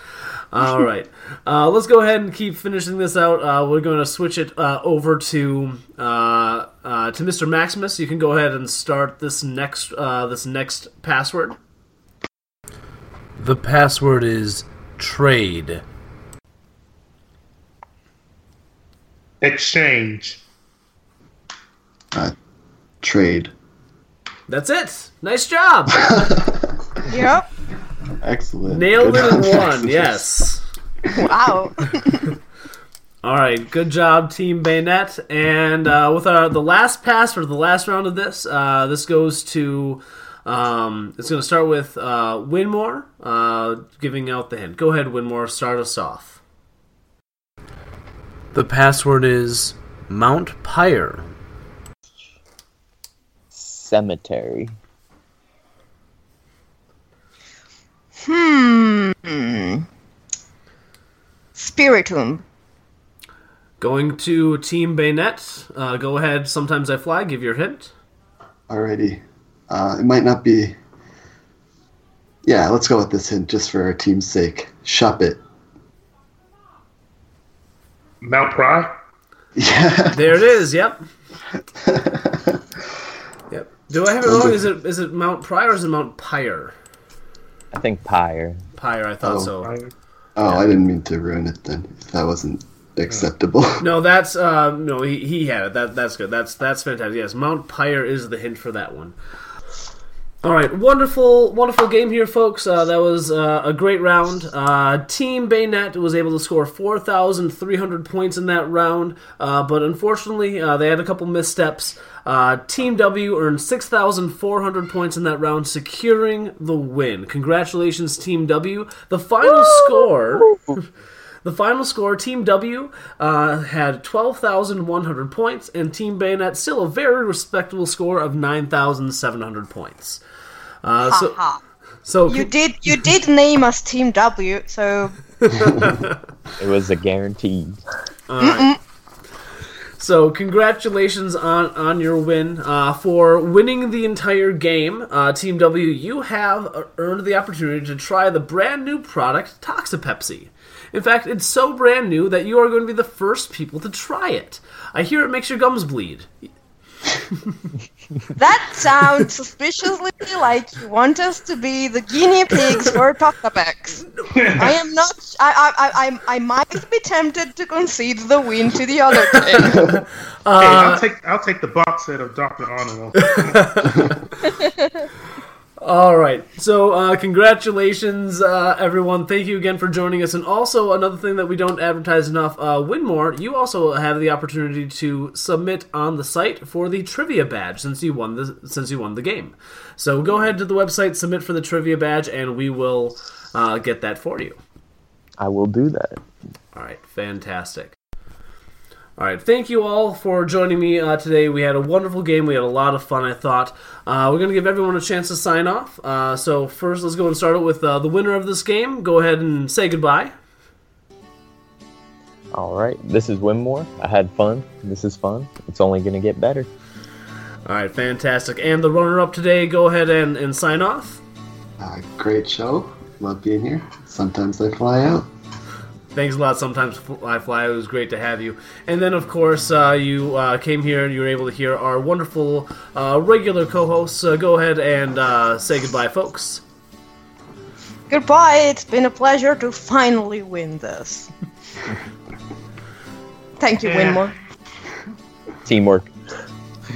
All right, <laughs> uh, let's go ahead and keep finishing this out. Uh, we're going to switch it uh, over to uh, uh, to Mr. Maximus. You can go ahead and start this next uh, this next password. The password is trade. exchange. uh, trade. That's it. Nice job. <laughs> Yep. Excellent. Nailed Good it in one. Yes. Wow. <laughs> All right, good job, Team Bayonet. And uh, with our the last pass for the last round of this, uh, this goes to. Um, it's going to start with uh, Winmore uh, giving out the hint. Go ahead, Winmore. Start us off. The password is Mount Pyre. Cemetery. Hmm. Spiritomb. Going to Team Bayonet. Uh, go ahead. Sometimes I fly. Give your hint. Alrighty. Uh, it might not be. Yeah, let's go with this hint just for our team's sake. Shop it. Mount Pry. <laughs> Yeah. There it is. Yep. <laughs> yep. Do I have it wrong? Is it is it Mount Pyre or is it Mount Pyre? I think Pyre. Pyre. I thought Oh. so. Oh, I didn't mean to ruin it then. If that wasn't acceptable. <laughs> No, that's uh, no. He, he had it. That that's good. That's that's fantastic. Yes, Mount Pyre is the hint for that one. All right, wonderful, wonderful game here, folks. Uh, that was uh, a great round. Uh, Team Bayonet was able to score four thousand three hundred points in that round, uh, but unfortunately, uh, they had a couple missteps. Uh, Team W earned six thousand four hundred points in that round, securing the win. Congratulations, Team W. The final score. <laughs> The final score, Team W uh, had 12,100 points, and Team Bayonet still a very respectable score of 9,700 points. Uh, so, Haha. so You did you did name us Team W, so <laughs> It was a guaranteed. So congratulations on on your win uh, for winning the entire game, uh, Team W. You have uh, earned the opportunity to try the brand new product Toxapepsi. In fact, it's so brand new that you are going to be the first people to try it. I hear it makes your gums bleed. <laughs> that sounds suspiciously like you want us to be the guinea pigs for Tokabex. I am not. I, I, I, I, I might be tempted to concede the win to the other <laughs> team. hey, I'll uh, take I'll take the box set of Doctor Arnold. <laughs> All right. So, uh, congratulations, uh, everyone. Thank you again for joining us. And also, another thing that we don't advertise enough, uh, Winmore, you also have the opportunity to submit on the site for the trivia badge since you won the since you won the game. So, go ahead to the website, submit for the trivia badge, and we will uh, get that for you. I will do that. All right. Fantastic. All right, thank you all for joining me uh, today. We had a wonderful game. We had a lot of fun. I thought uh, we're going to give everyone a chance to sign off. Uh, so first, let's go and start it with uh, the winner of this game. Go ahead and say goodbye. All right, this is Winmore. I had fun. This is fun. It's only going to get better. All right, fantastic. And the runner-up today, go ahead and, and sign off. Uh, great show. Love being here. Sometimes I fly out. Thanks a lot. Sometimes I fly. It was great to have you. And then, of course, uh, you uh, came here and you were able to hear our wonderful uh, regular co-hosts. Uh, go ahead and uh, say goodbye, folks. Goodbye. It's been a pleasure to finally win this. Thank you, Yeah. Winmore. Teamwork.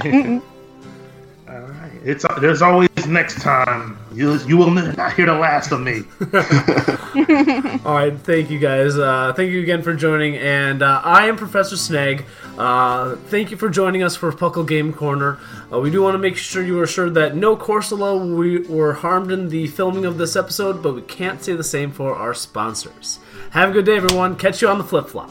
<laughs> <laughs> All right. It's there's always next time. You you will not hear the last of me. <laughs> <laughs> All right, thank you guys. Uh, thank you again for joining. And uh, I am Professor Snag. Uh, thank you for joining us for Puckle Game Corner. Uh, we do want to make sure you are assured that no Corsola we were harmed in the filming of this episode, but we can't say the same for our sponsors. Have a good day, everyone. Catch you on the flip flop.